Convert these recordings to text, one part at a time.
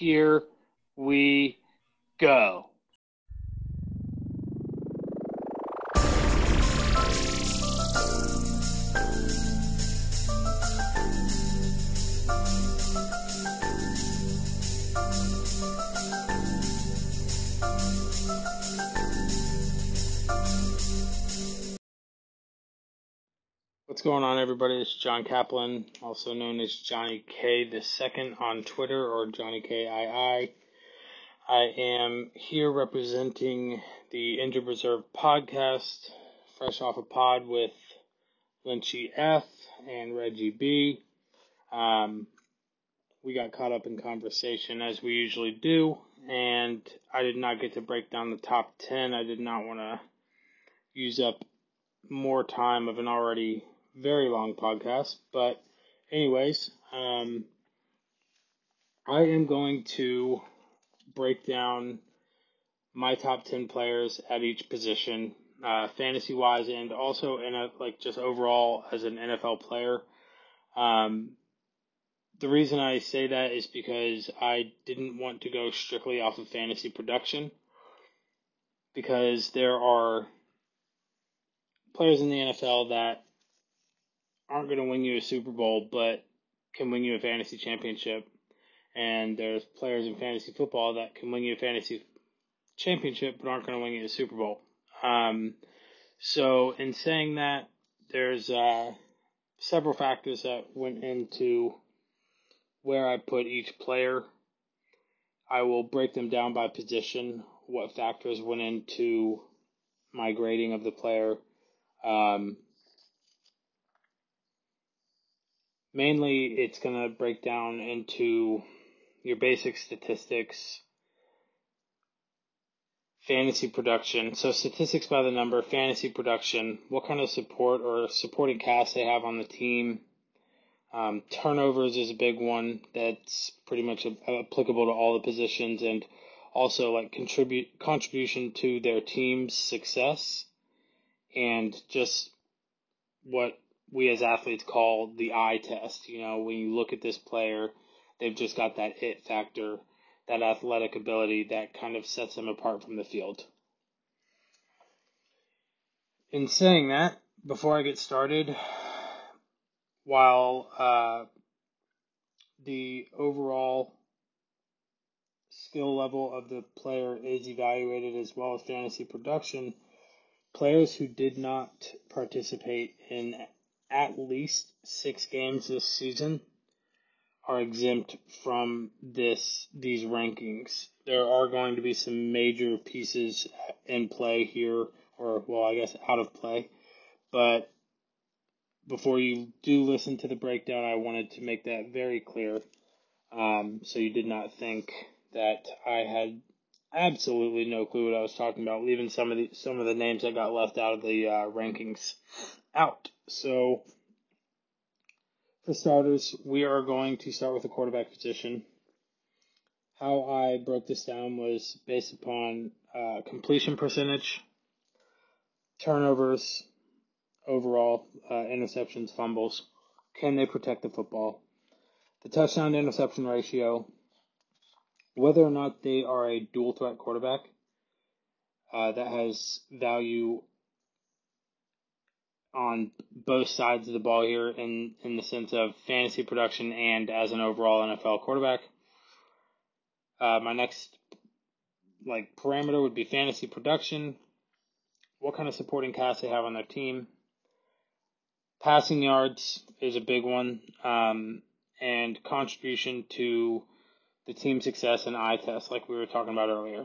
here we go. What's going on, everybody? It's John Kaplan, also known as Johnny K the second on Twitter or Johnny KII. I am here representing the Injured Reserve podcast, fresh off a pod with Lynchy F and Reggie B. Um, we got caught up in conversation as we usually do, and I did not get to break down the top 10. I did not want to use up more time of an already very long podcast. But, anyways, um, I am going to break down my top 10 players at each position, uh, fantasy wise, and also in a, like just overall as an NFL player. Um, the reason I say that is because I didn't want to go strictly off of fantasy production because there are players in the NFL that aren't going to win you a Super Bowl, but can win you a fantasy championship. And there's players in fantasy football that can win you a fantasy championship, but aren't going to win you a Super Bowl. Um, so, in saying that, there's uh, several factors that went into where I put each player. I will break them down by position, what factors went into my grading of the player. Um, mainly it's going to break down into your basic statistics, fantasy production. So statistics by the number, fantasy production, what kind of support or supporting cast they have on the team. Um, turnovers is a big one that's pretty much applicable to all the positions and also like contribute contribution to their team's success and just what we as athletes call the eye test. You know, when you look at this player, they've just got that it factor, that athletic ability that kind of sets them apart from the field. In saying that, before I get started, while uh, the overall skill level of the player is evaluated as well as fantasy production, players who did not participate in at least six games this season are exempt from this these rankings. There are going to be some major pieces in play here, or well, I guess out of play. But before you do listen to the breakdown, I wanted to make that very clear, um, so you did not think that I had absolutely no clue what I was talking about, leaving some of the some of the names that got left out of the uh, rankings out. So, for starters, we are going to start with the quarterback position. How I broke this down was based upon uh, completion percentage, turnovers, overall, uh, interceptions, fumbles. Can they protect the football? The touchdown interception ratio, whether or not they are a dual threat quarterback, uh, that has value on both sides of the ball here in, in the sense of fantasy production and as an overall NFL quarterback. Uh, my next like parameter would be fantasy production. What kind of supporting cast they have on their team. Passing yards is a big one, um, and contribution to the team success and eye test, like we were talking about earlier.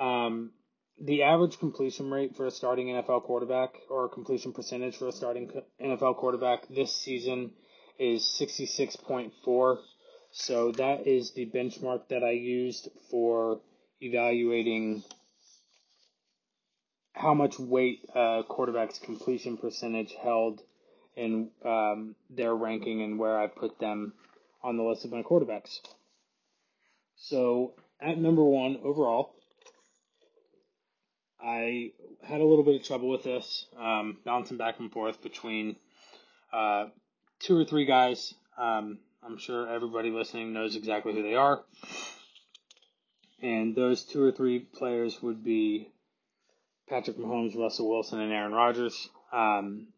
Um, the average completion rate for a starting NFL quarterback or completion percentage for a starting NFL quarterback this season is 66.4. So that is the benchmark that I used for evaluating how much weight a quarterback's completion percentage held in um, their ranking and where I put them on the list of my quarterbacks. So at number one overall, I had a little bit of trouble with this, um, bouncing back and forth between uh, two or three guys. Um, I'm sure everybody listening knows exactly who they are. And those two or three players would be Patrick Mahomes, Russell Wilson, and Aaron Rodgers. Um,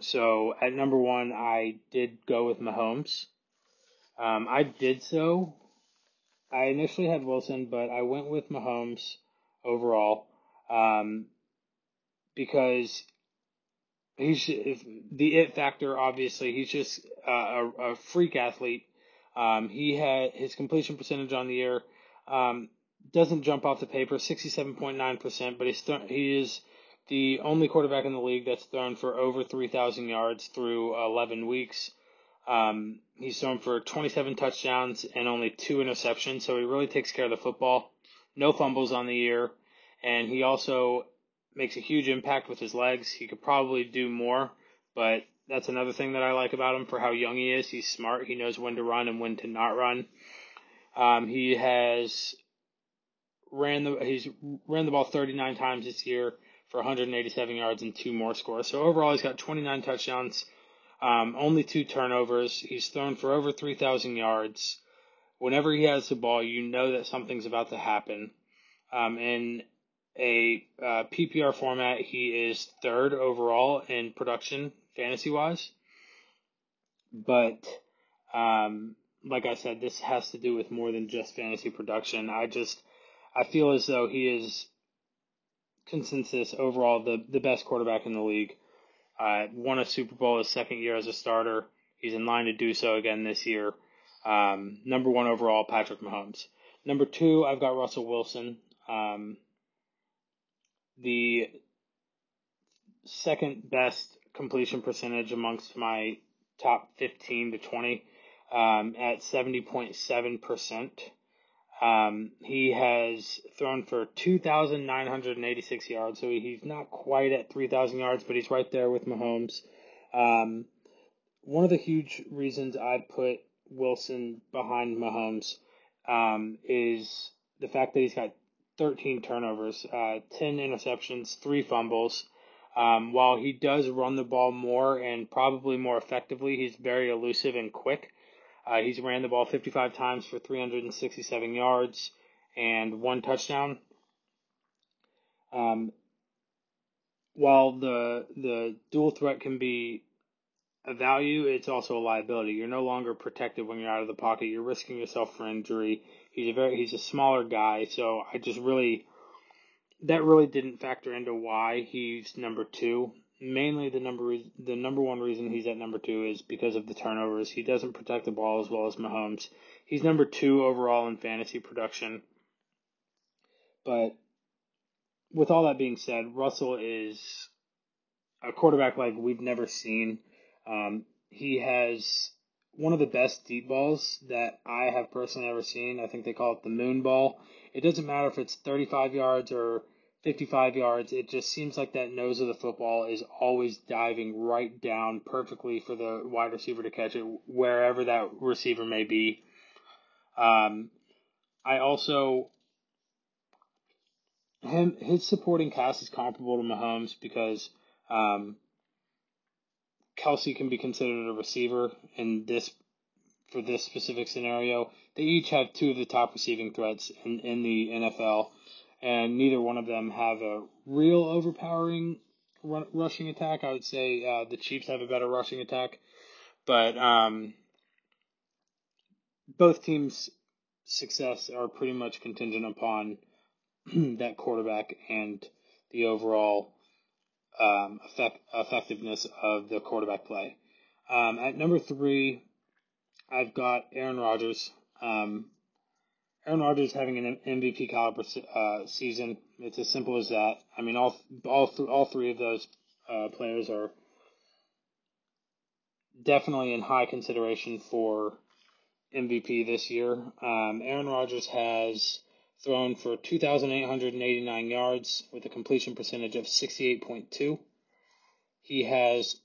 so at number one, I did go with Mahomes. Um, I did so. I initially had Wilson, but I went with Mahomes overall um, because he's the it factor. Obviously, he's just a, a freak athlete. Um, he had his completion percentage on the year um, doesn't jump off the paper, sixty-seven point nine percent, but he's th- he is the only quarterback in the league that's thrown for over three thousand yards through eleven weeks. Um, he's thrown for 27 touchdowns and only two interceptions, so he really takes care of the football. No fumbles on the year, and he also makes a huge impact with his legs. He could probably do more, but that's another thing that I like about him for how young he is. He's smart. He knows when to run and when to not run. Um, he has ran the he's ran the ball 39 times this year for 187 yards and two more scores. So overall, he's got 29 touchdowns, um, only two turnovers. He's thrown for over 3,000 yards. Whenever he has the ball, you know that something's about to happen. Um, in a uh, PPR format, he is third overall in production fantasy wise. But um, like I said, this has to do with more than just fantasy production. I just I feel as though he is consensus overall the the best quarterback in the league. Uh, won a Super Bowl his second year as a starter. He's in line to do so again this year. Um, number one overall, Patrick Mahomes. Number two, I've got Russell Wilson. Um, the second best completion percentage amongst my top 15 to 20 um, at 70.7%. Um, he has thrown for 2,986 yards, so he's not quite at 3,000 yards, but he's right there with Mahomes. Um, one of the huge reasons I put Wilson behind Mahomes um, is the fact that he's got 13 turnovers, uh, 10 interceptions, three fumbles. Um, while he does run the ball more and probably more effectively, he's very elusive and quick. Uh, he's ran the ball 55 times for 367 yards and one touchdown. Um, while the the dual threat can be a value, it's also a liability. You're no longer protected when you're out of the pocket. You're risking yourself for injury. He's a very he's a smaller guy, so I just really that really didn't factor into why he's number two mainly the number the number one reason he's at number two is because of the turnovers. He doesn't protect the ball as well as Mahomes. He's number two overall in fantasy production. But with all that being said, Russell is a quarterback like we've never seen. Um, he has one of the best deep balls that I have personally ever seen. I think they call it the moon ball. It doesn't matter if it's 35 yards or 55 yards. It just seems like that nose of the football is always diving right down perfectly for the wide receiver to catch it wherever that receiver may be. Um, I also him his supporting cast is comparable to Mahomes because um, Kelce can be considered a receiver in this for this specific scenario. They each have two of the top receiving threats in, in the NFL and neither one of them have a real overpowering rushing attack. I would say uh, the Chiefs have a better rushing attack, but um, both teams' success are pretty much contingent upon that quarterback and the overall um, effect, effectiveness of the quarterback play. Um, at number three, I've got Aaron Rodgers. Um, Aaron Rodgers having an MVP caliber uh, season. It's as simple as that. I mean, all all th- all three of those uh, players are definitely in high consideration for MVP this year. Um, Aaron Rodgers has thrown for 2,889 yards with a completion percentage of 68.2. He has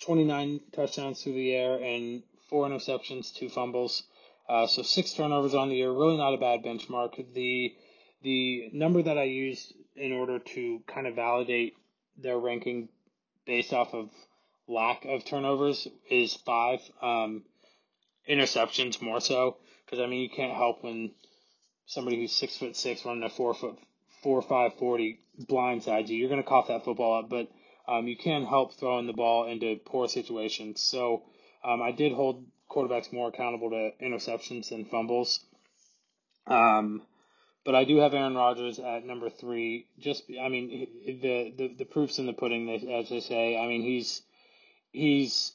29 touchdowns through the air and four interceptions, two fumbles. Uh, so six turnovers on the year, really not a bad benchmark. The the number that I used in order to kind of validate their ranking based off of lack of turnovers is five. Um, interceptions more so because I mean you can't help when somebody who's six foot six running a four foot four five forty blindsides you. You're going to cough that football up, but um, you can help throwing the ball into poor situations. So um, I did hold quarterbacks more accountable to interceptions than fumbles. Um, but I do have Aaron Rodgers at number three. Just, I mean, the the, the proof's in the pudding, as they say. I mean, he's he's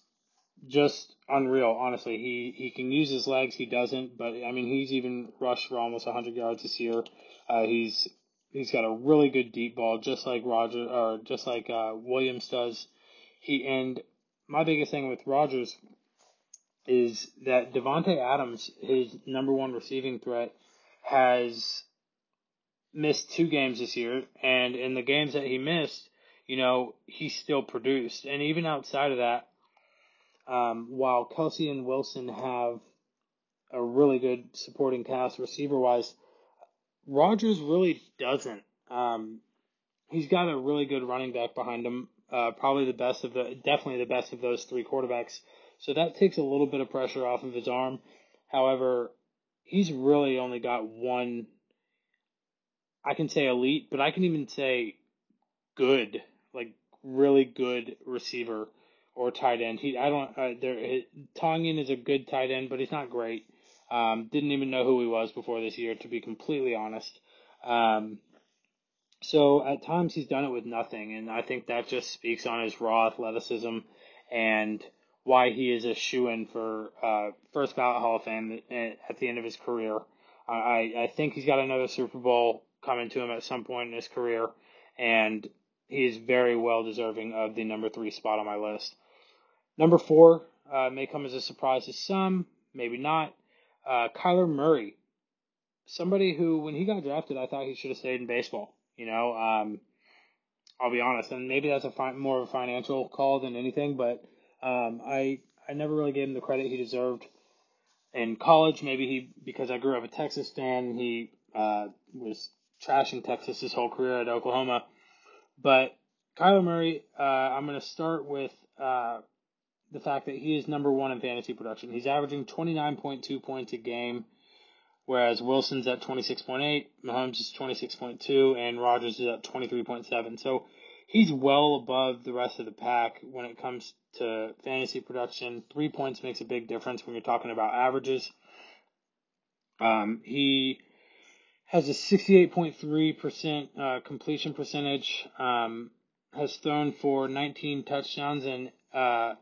just unreal. Honestly, he he can use his legs. He doesn't, but I mean, he's even rushed for almost 100 yards this year. Uh, he's he's got a really good deep ball, just like Roger or just like uh, Williams does. He and my biggest thing with Rodgers is that Davante Adams, his number one receiving threat, has missed two games this year, and in the games that he missed, you know, he still produced. And even outside of that, um, while Kelce and Wilson have a really good supporting cast receiver wise, Rodgers really doesn't. Um, he's got a really good running back behind him. Uh, probably the best of the, definitely the best of those three quarterbacks. So that takes a little bit of pressure off of his arm. However, he's really only got one I can say elite, but I can even say good, like really good receiver or tight end. He, I don't, uh, there, Tonyan is a good tight end, but he's not great. Um, didn't even know who he was before this year, to be completely honest. Um, so at times he's done it with nothing, and I think that just speaks on his raw athleticism and why he is a shoe in for uh, first ballot Hall of Fame at the end of his career. I, I think he's got another Super Bowl coming to him at some point in his career, and he is very well deserving of the number three spot on my list. Number four uh, may come as a surprise to some, maybe not. Uh, Kyler Murray, somebody who, when he got drafted, I thought he should have stayed in baseball. You know, um, I'll be honest, and maybe that's a fi- more of a financial call than anything, but um, I I never really gave him the credit he deserved in college. Maybe he because I grew up a Texas fan, he uh, was trashing Texas his whole career at Oklahoma. But Kyler Murray, uh, I'm going to start with uh, the fact that he is number one in fantasy production. He's averaging 29.2 points a game, whereas Wilson's at 26.8, Mahomes is 26.2, and Rodgers is at 23.7. So he's well above the rest of the pack when it comes to fantasy production. Three points makes a big difference when you're talking about averages. Um, he has a 68.3% uh, completion percentage, um, has thrown for 19 touchdowns, and uh,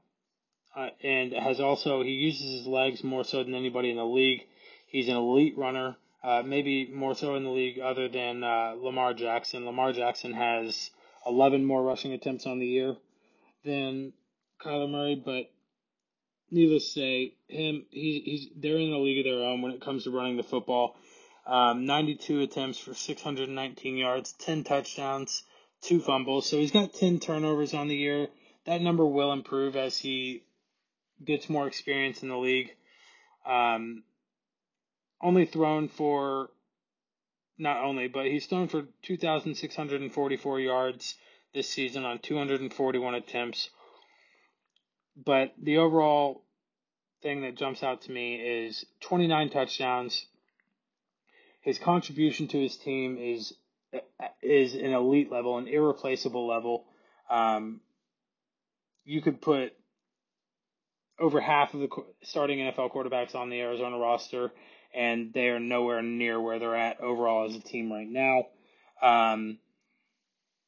uh, and has also he uses his legs more so than anybody in the league. He's an elite runner, uh, maybe more so in the league other than uh, Lamar Jackson. Lamar Jackson has 11 more rushing attempts on the year than Kyler Murray, but needless to say, him he, he's they're in a league of their own when it comes to running the football. Um, 92 attempts for 619 yards, 10 touchdowns, two fumbles. So he's got 10 turnovers on the year. That number will improve as he gets more experience in the league. Um, only thrown for, not only, but he's thrown for 2,644 yards this season on 241 attempts. But the overall thing that jumps out to me is 29 touchdowns, his contribution to his team is is an elite level, an irreplaceable level. Um, you could put over half of the starting NFL quarterbacks on the Arizona roster, and they are nowhere near where they're at overall as a team right now. Um,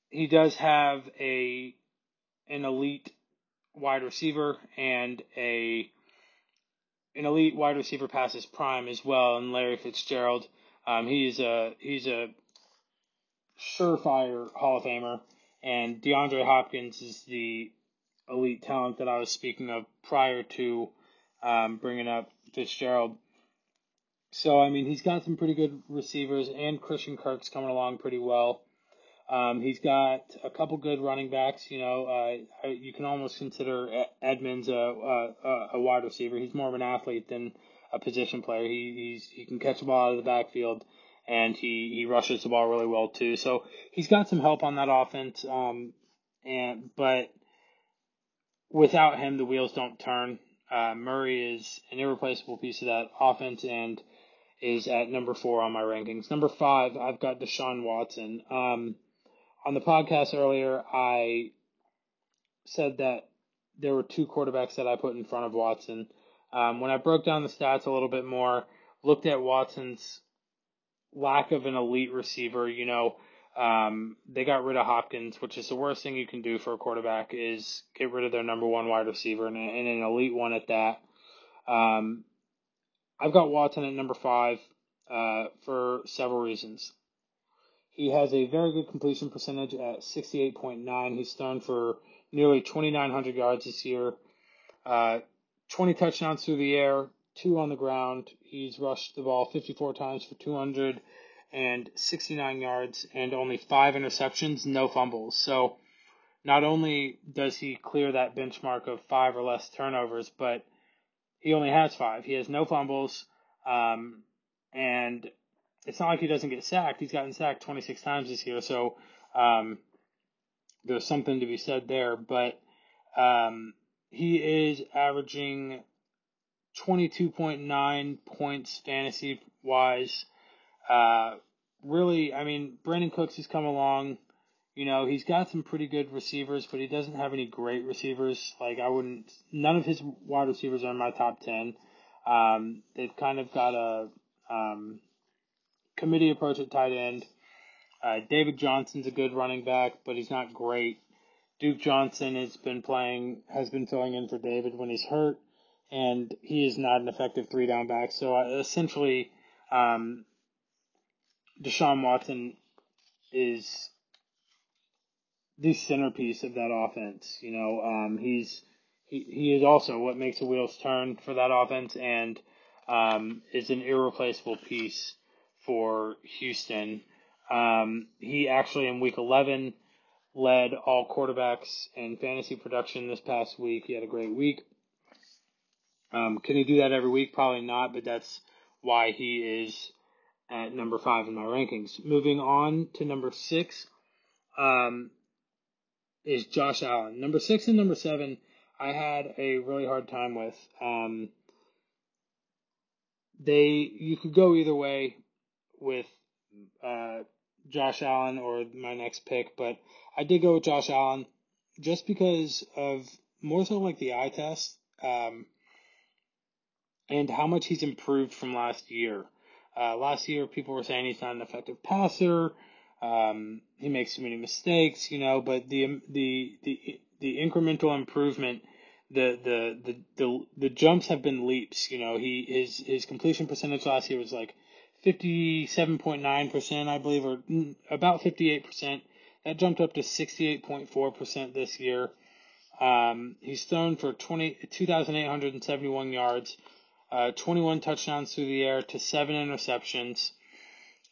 he does have a an elite wide receiver and a an elite wide receiver passes prime as well, and Larry Fitzgerald. Um, he's a he's a surefire Hall of Famer, and DeAndre Hopkins is the elite talent that I was speaking of prior to um, bringing up Fitzgerald. So I mean, he's got some pretty good receivers, and Christian Kirk's coming along pretty well. Um, he's got a couple good running backs. You know, uh, you can almost consider Edmonds a, a, a wide receiver. He's more of an athlete than a position player. He he can catch the ball out of the backfield, and he he rushes the ball really well too. So he's got some help on that offense. Um, and but without him, the wheels don't turn. Uh, Murray is an irreplaceable piece of that offense and is at number four on my rankings. Number five, I've got Deshaun Watson. Um, on the podcast earlier, I said that there were two quarterbacks that I put in front of Watson. Um, when I broke down the stats a little bit more, looked at Watson's lack of an elite receiver, you know, um, they got rid of Hopkins, which is the worst thing you can do for a quarterback is get rid of their number one wide receiver and, and an elite one at that. Um, I've got Watson at number five uh, for several reasons. He has a very good completion percentage at 68.9. He's thrown for nearly 2,900 yards this year, uh, 20 touchdowns through the air, two on the ground. He's rushed the ball 54 times for 269 yards and only five interceptions, no fumbles. So not only does he clear that benchmark of five or less turnovers, but he only has five. He has no fumbles, um, and it's not like he doesn't get sacked. He's gotten sacked 26 times this year, so um, there's something to be said there. But um, he is averaging 22.9 points fantasy wise. Uh, really, I mean, Brandin Cooks has come along. You know, he's got some pretty good receivers, but he doesn't have any great receivers. Like, I wouldn't, none of his wide receivers are in my top 10. Um, they've kind of got a um, committee approach at tight end. Uh, David Johnson's a good running back, but he's not great. Duke Johnson has been playing, has been filling in for David when he's hurt, and he is not an effective three down back. So uh, essentially, um, Deshaun Watson is the centerpiece of that offense. You know, um, he's he, he is also what makes the wheels turn for that offense, and um, is an irreplaceable piece for Houston. Um, he actually in Week 11 led all quarterbacks in fantasy production this past week. He had a great week. Um, can he do that every week? Probably not, but that's why he is at number five in my rankings. Moving on to number six um, is Josh Allen. Number six and number seven, I had a really hard time with. Um, they you could go either way with uh, Josh Allen or my next pick, but I did go with Josh Allen just because of more so like the eye test um, and how much he's improved from last year. Uh, last year, people were saying he's not an effective passer. Um, he makes too many mistakes, you know. But the the the the incremental improvement, the the the the, the jumps have been leaps. You know, he his his completion percentage last year was like 57.9%, I believe, or about 58%. That jumped up to 68.4% this year. Um, he's thrown for 20, 2,871 yards, uh, 21 touchdowns through the air to seven interceptions,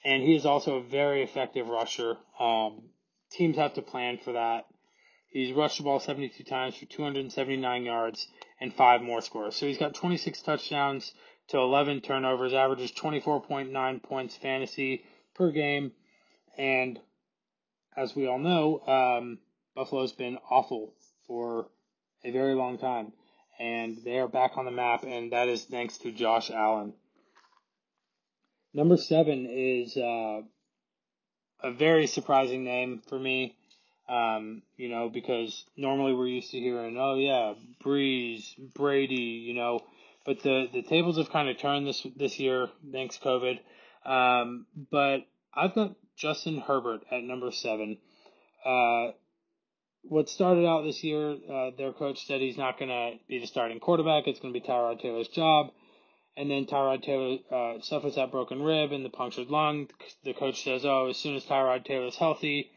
and he is also a very effective rusher. Um, teams have to plan for that. He's rushed the ball 72 times for 279 yards and five more scores. So he's got 26 touchdowns, to 11 turnovers, averages 24.9 points fantasy per game. And as we all know, um, Buffalo's been awful for a very long time. And they are back on the map, and that is thanks to Josh Allen. Number seven is uh, a very surprising name for me. Um, you know, because normally we're used to hearing, oh yeah, Brees, Brady, you know, but the the tables have kind of turned this this year thanks COVID. Um, but I've got Justin Herbert at number seven. Uh, what started out this year, uh, their coach said he's not going to be the starting quarterback. It's going to be Tyrod Taylor's job. And then Tyrod Taylor uh, suffers that broken rib and the punctured lung. The coach says, oh, as soon as Tyrod Taylor's healthy,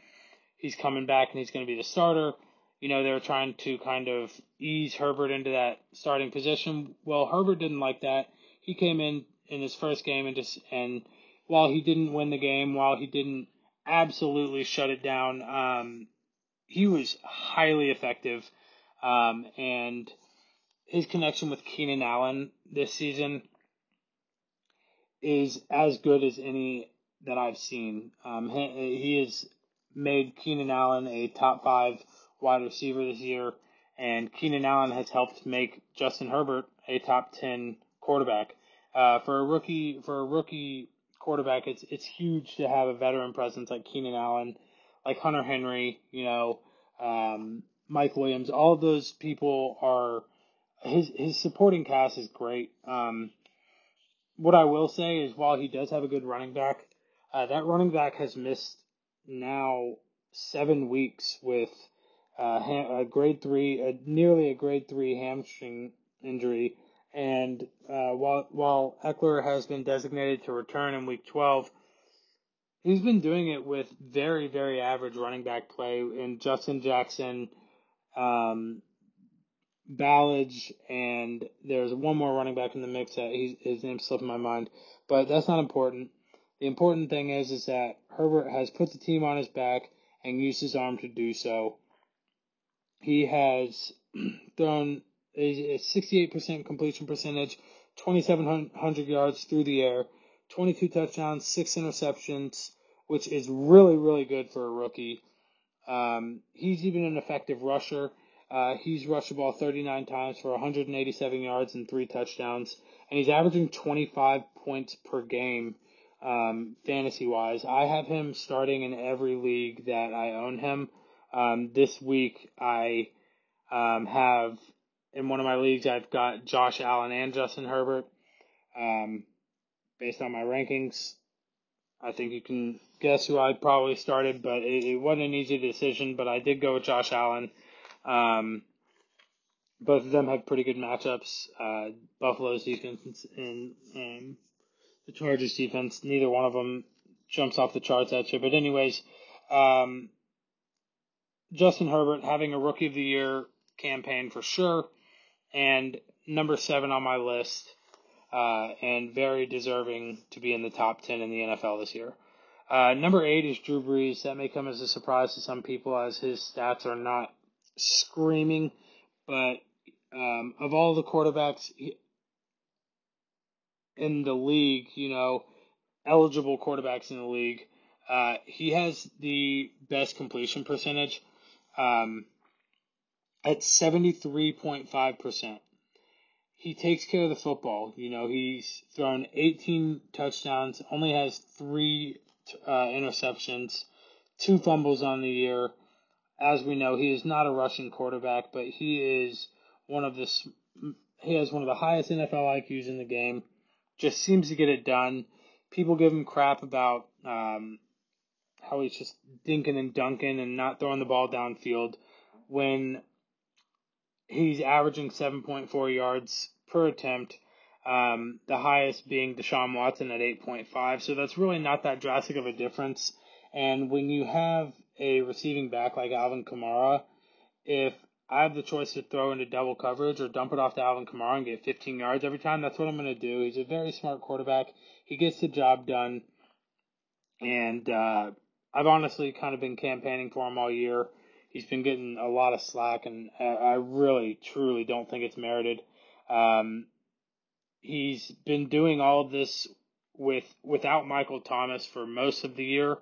he's coming back and he's going to be the starter you know, they were trying to kind of ease Herbert into that starting position. Well, Herbert didn't like that. He came in in his first game and just and while he didn't win the game, while he didn't absolutely shut it down, um, he was highly effective. Um, and his connection with Keenan Allen this season is as good as any that I've seen. Um, he, he has made Keenan Allen a top five wide receiver this year, and Keenan Allen has helped make Justin Herbert a top ten quarterback. Uh, for a rookie, for a rookie quarterback, it's it's huge to have a veteran presence like Keenan Allen, like Hunter Henry, you know, um, Mike Williams. All those people are his his supporting cast is great. Um, what I will say is, while he does have a good running back, uh, that running back has missed now seven weeks with uh, a grade three, a, nearly a grade three hamstring injury. And uh, while while Ekeler has been designated to return in Week 12, he's been doing it with very very average running back play. in Justin Jackson, um, Ballage, and there's one more running back in the mix that his name slipped my mind, but that's not important. The important thing is is that Herbert has put the team on his back and used his arm to do so. He has thrown a 68% completion percentage, 2,700 yards through the air, 22 touchdowns, six interceptions, which is really, really good for a rookie. Um, he's even an effective rusher. Uh, he's rushed the ball 39 times for 187 yards and three touchdowns, and he's averaging 25 points per game um, fantasy wise. I have him starting in every league that I own him. Um, this week, I um, have in one of my leagues, I've got Josh Allen and Justin Herbert. Um, based on my rankings, I think you can guess who I probably started, but it, it wasn't an easy decision. But I did go with Josh Allen. Um, both of them have pretty good matchups. Uh, Buffalo's defense and the Chargers defense, neither one of them jumps off the charts at you. But anyways, um, Justin Herbert having a Rookie of the Year campaign for sure, and number seven on my list, uh, and very deserving to be in the top ten in the NFL this year. Uh, number eight is Drew Brees. That may come as a surprise to some people, as his stats are not screaming, but um, of all the quarterbacks in the league, you know, eligible quarterbacks in the league, uh, he has the best completion percentage um, at 73.5%. He takes care of the football. You know, he's thrown 18 touchdowns, only has three uh, interceptions, two fumbles on the year as we know, he is not a rushing quarterback, but he is one of the he has one of the highest NFL IQs in the game. Just seems to get it done. People give him crap about um, how he's just dinking and dunking and not throwing the ball downfield when he's averaging 7.4 yards per attempt. Um, the highest being Deshaun Watson at 8.5. So that's really not that drastic of a difference. And when you have a receiving back like Alvin Kamara, if I have the choice to throw into double coverage or dump it off to Alvin Kamara and get 15 yards every time, that's what I'm going to do. He's a very smart quarterback. He gets the job done. And uh, I've honestly kind of been campaigning for him all year. He's been getting a lot of slack, and I really, truly don't think it's merited. Um, he's been doing all of this with without Michael Thomas for most of the year.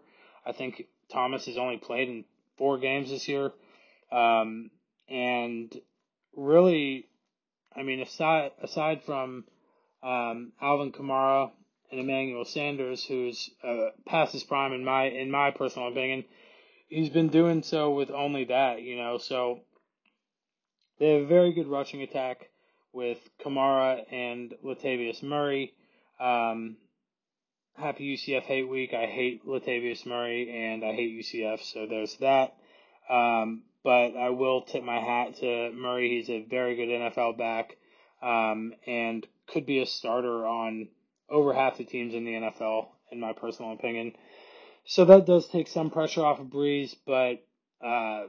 I think Thomas has only played in four games this year. Um, and really, I mean, aside, aside from um, Alvin Kamara and Emmanuel Sanders, who's uh, past his prime in my in my personal opinion, he's been doing so with only that, you know. So they have a very good rushing attack with Kamara and Latavius Murray. Um, happy UCF hate week. I hate Latavius Murray and I hate UCF, so there's that. Um, but I will tip my hat to Murray. He's a very good NFL back um, and could be a starter on over half the teams in the NFL, in my personal opinion. So that does take some pressure off of Brees, but uh,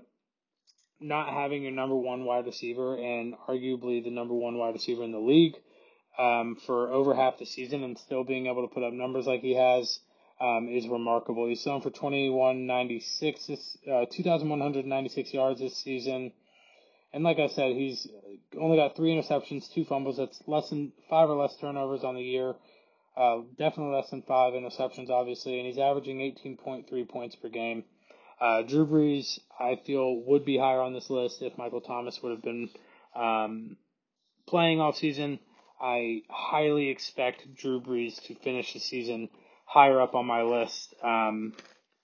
not having your number one wide receiver and arguably the number one wide receiver in the league um, for over half the season and still being able to put up numbers like he has um, is remarkable. He's thrown for 2196, uh, 2,196 yards this season. And like I said, he's only got three interceptions, two fumbles. That's less than five or less turnovers on the year. Uh, definitely less than five interceptions, obviously. And he's averaging 18.3 points per game. Uh, Drew Brees, I feel, would be higher on this list if Michael Thomas would have been um, playing off season. I highly expect Drew Brees to finish the season higher up on my list um,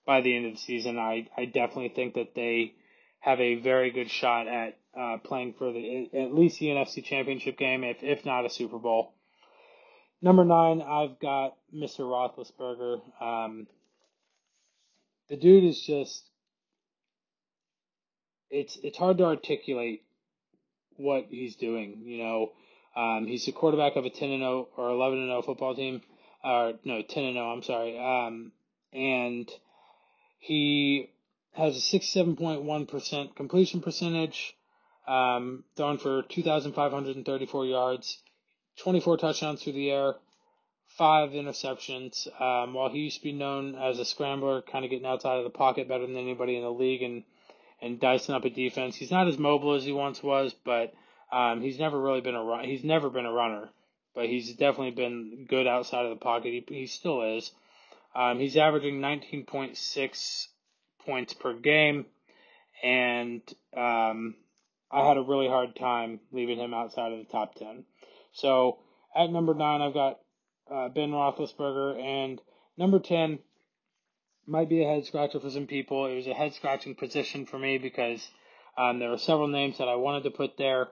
by the end of the season. I, I definitely think that they have a very good shot at uh, playing for the at least the NFC Championship game, if if not a Super Bowl. Number nine, I've got Mr. Roethlisberger. Um, the dude is just it's it's hard to articulate what he's doing. You know, um, he's the quarterback of a ten and zero oh or eleven and zero oh football team. Or no, ten and zero. I'm sorry. Um, and he has a sixty seven point one percent completion percentage. Um, thrown for two thousand five hundred and thirty four yards, twenty four touchdowns through the air, five interceptions. Um, while he used to be known as a scrambler, kind of getting outside of the pocket better than anybody in the league, and and dicing up a defense. He's not as mobile as he once was, but um, he's never really been a run. He's never been a runner, but he's definitely been good outside of the pocket. He, he still is. Um, he's averaging 19.6 points per game, and um, I had a really hard time leaving him outside of the top 10. So at number nine, I've got uh, Ben Roethlisberger, and number 10, might be a head scratcher for some people. It was a head scratching position for me because um, there were several names that I wanted to put there.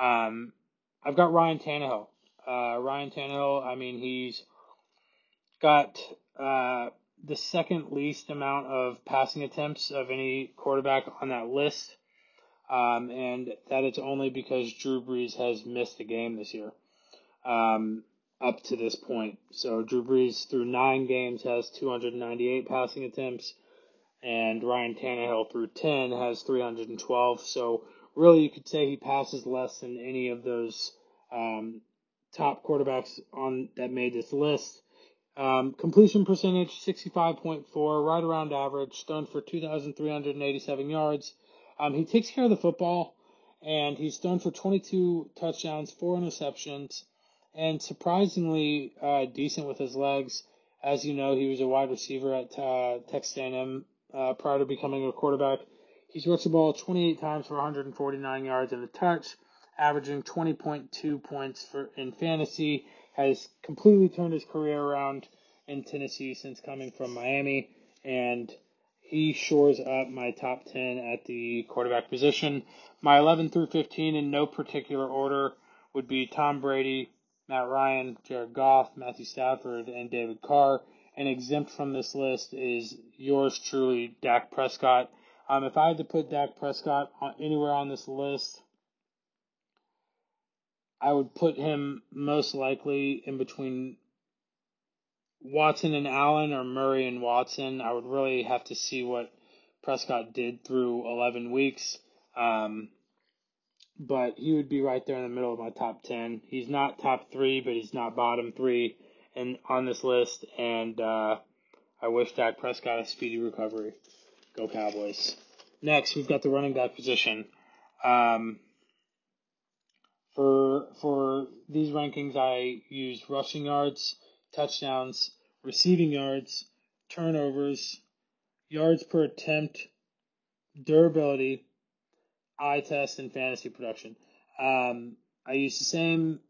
Um, I've got Ryan Tannehill. Uh, Ryan Tannehill, I mean, he's got uh, the second least amount of passing attempts of any quarterback on that list. Um, and that it's only because Drew Brees has missed a game this year. Um, up to this point. So Drew Brees through nine games has 298 passing attempts, and Ryan Tannehill through 10 has 312. So really, you could say he passes less than any of those um, top quarterbacks on that made this list. Um, completion percentage 65.4, right around average, thrown for 2,387 yards. Um, he takes care of the football, and he's thrown for 22 touchdowns, four interceptions and surprisingly uh, decent with his legs. As you know, he was a wide receiver at uh, Texas A&M uh, prior to becoming a quarterback. He's rushed the ball 28 times for 149 yards and a touch, averaging 20.2 points for in fantasy. Has completely turned his career around in Tennessee since coming from Miami, and he shores up my top 10 at the quarterback position. My 11 through 15 in no particular order would be Tom Brady, Matt Ryan, Jared Goff, Matthew Stafford, and David Carr. And exempt from this list is yours truly, Dak Prescott. Um, if I had to put Dak Prescott on, anywhere on this list, I would put him most likely in between Watson and Allen or Murray and Watson. I would really have to see what Prescott did through 11 weeks. Um, but he would be right there in the middle of my top 10. He's not top three, but he's not bottom three and on this list. And uh, I wish Dak Prescott a speedy recovery. Go Cowboys. Next, we've got the running back position. Um, for for these rankings, I used rushing yards, touchdowns, receiving yards, turnovers, yards per attempt, durability, eye test and fantasy production. Um, I use the same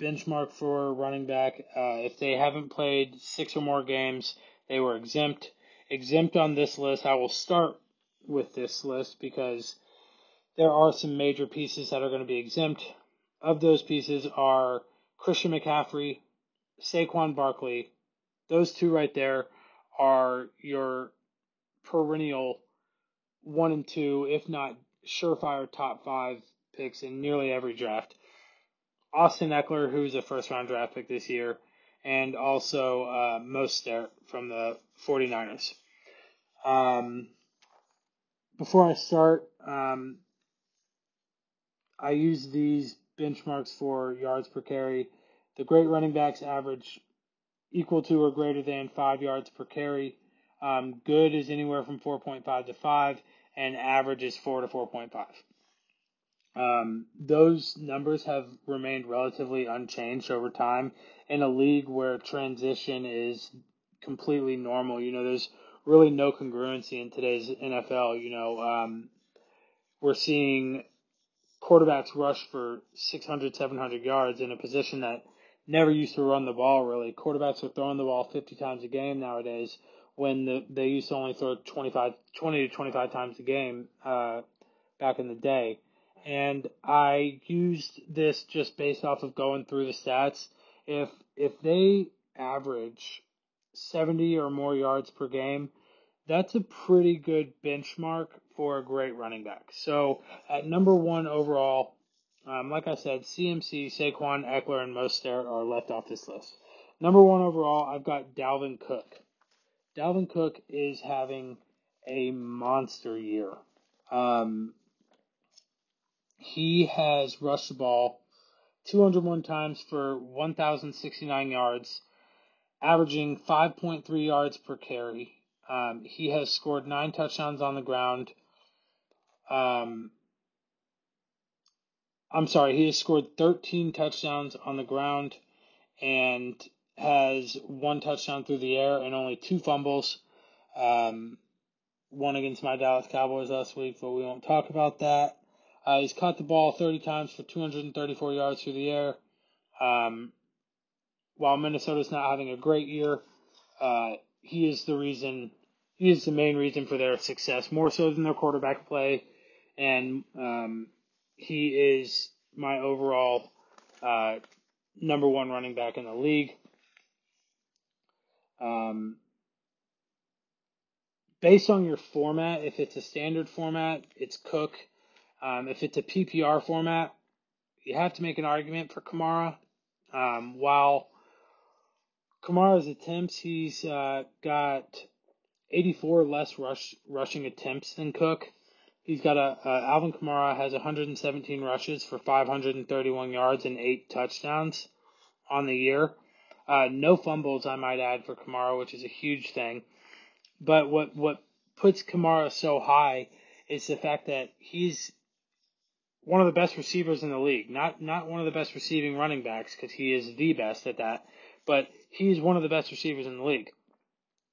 benchmark for running back. Uh, if they haven't played six or more games, they were exempt. Exempt on this list. I will start with this list because there are some major pieces that are going to be exempt. Of those pieces are Christian McCaffrey, Saquon Barkley. Those two right there are your perennial one and two, if not surefire top five picks in nearly every draft. Austin Ekeler, who's a first round draft pick this year, and also uh, Mostert from the 49ers. Um, before I start, um, I use these benchmarks for yards per carry. The great running backs average equal to or greater than five yards per carry. Um, good is anywhere from 4.5 to 5 and average is 4 to 4.5. Um, those numbers have remained relatively unchanged over time in a league where transition is completely normal. You know, there's really no congruency in today's NFL. You know, um, we're seeing quarterbacks rush for 600, 700 yards in a position that never used to run the ball really. Quarterbacks are throwing the ball 50 times a game nowadays when the, they used to only throw 25, 20 to 25 times a game uh, back in the day. And I used this just based off of going through the stats. If if they average 70 or more yards per game, that's a pretty good benchmark for a great running back. So at number one overall, um, like I said, CMC, Saquon, Ekeler, and Mostert are left off this list. Number one overall, I've got Dalvin Cook. Dalvin Cook is having a monster year. Um, he has rushed the ball 201 times for 1,069 yards, averaging 5.3 yards per carry. Um, he has scored nine touchdowns on the ground. Um, I'm sorry, he has scored 13 touchdowns on the ground and has one touchdown through the air and only two fumbles. Um, one against my Dallas Cowboys last week, but we won't talk about that. Uh, he's caught the ball 30 times for 234 yards through the air. Um, while Minnesota's not having a great year, uh, he is the reason, he is the main reason for their success, more so than their quarterback play. And um, he is my overall uh, number one running back in the league. Um, based on your format, if it's a standard format, it's Cook. Um, if it's a PPR format, you have to make an argument for Kamara. Um, while Kamara's attempts, he's uh, got 84 less rush rushing attempts than Cook. He's got a uh, Alvin Kamara has 117 rushes for 531 yards and eight touchdowns on the year. Uh, no fumbles, I might add, for Kamara, which is a huge thing. But what what puts Kamara so high is the fact that he's one of the best receivers in the league. Not not one of the best receiving running backs because he is the best at that, but he's one of the best receivers in the league.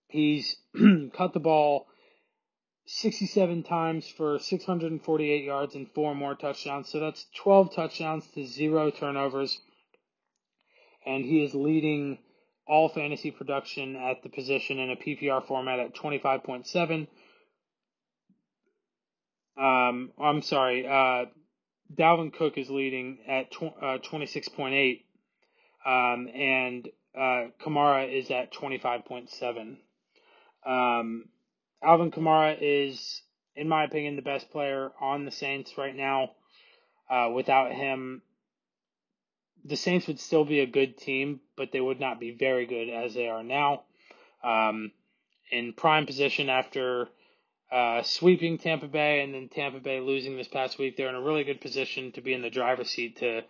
He's cut the ball 67 times for 648 yards and four more touchdowns. So that's 12 touchdowns to zero turnovers. And he is leading all fantasy production at the position in a PPR format at 25.7. Um, I'm sorry, uh, Dalvin Cook is leading at tw- uh, 26.8, um, and uh, Kamara is at 25.7. Um, Alvin Kamara is, in my opinion, the best player on the Saints right now. Uh, without him, the Saints would still be a good team, but they would not be very good as they are now. Um, in prime position after uh, sweeping Tampa Bay and then Tampa Bay losing this past week, they're in a really good position to be in the driver's seat to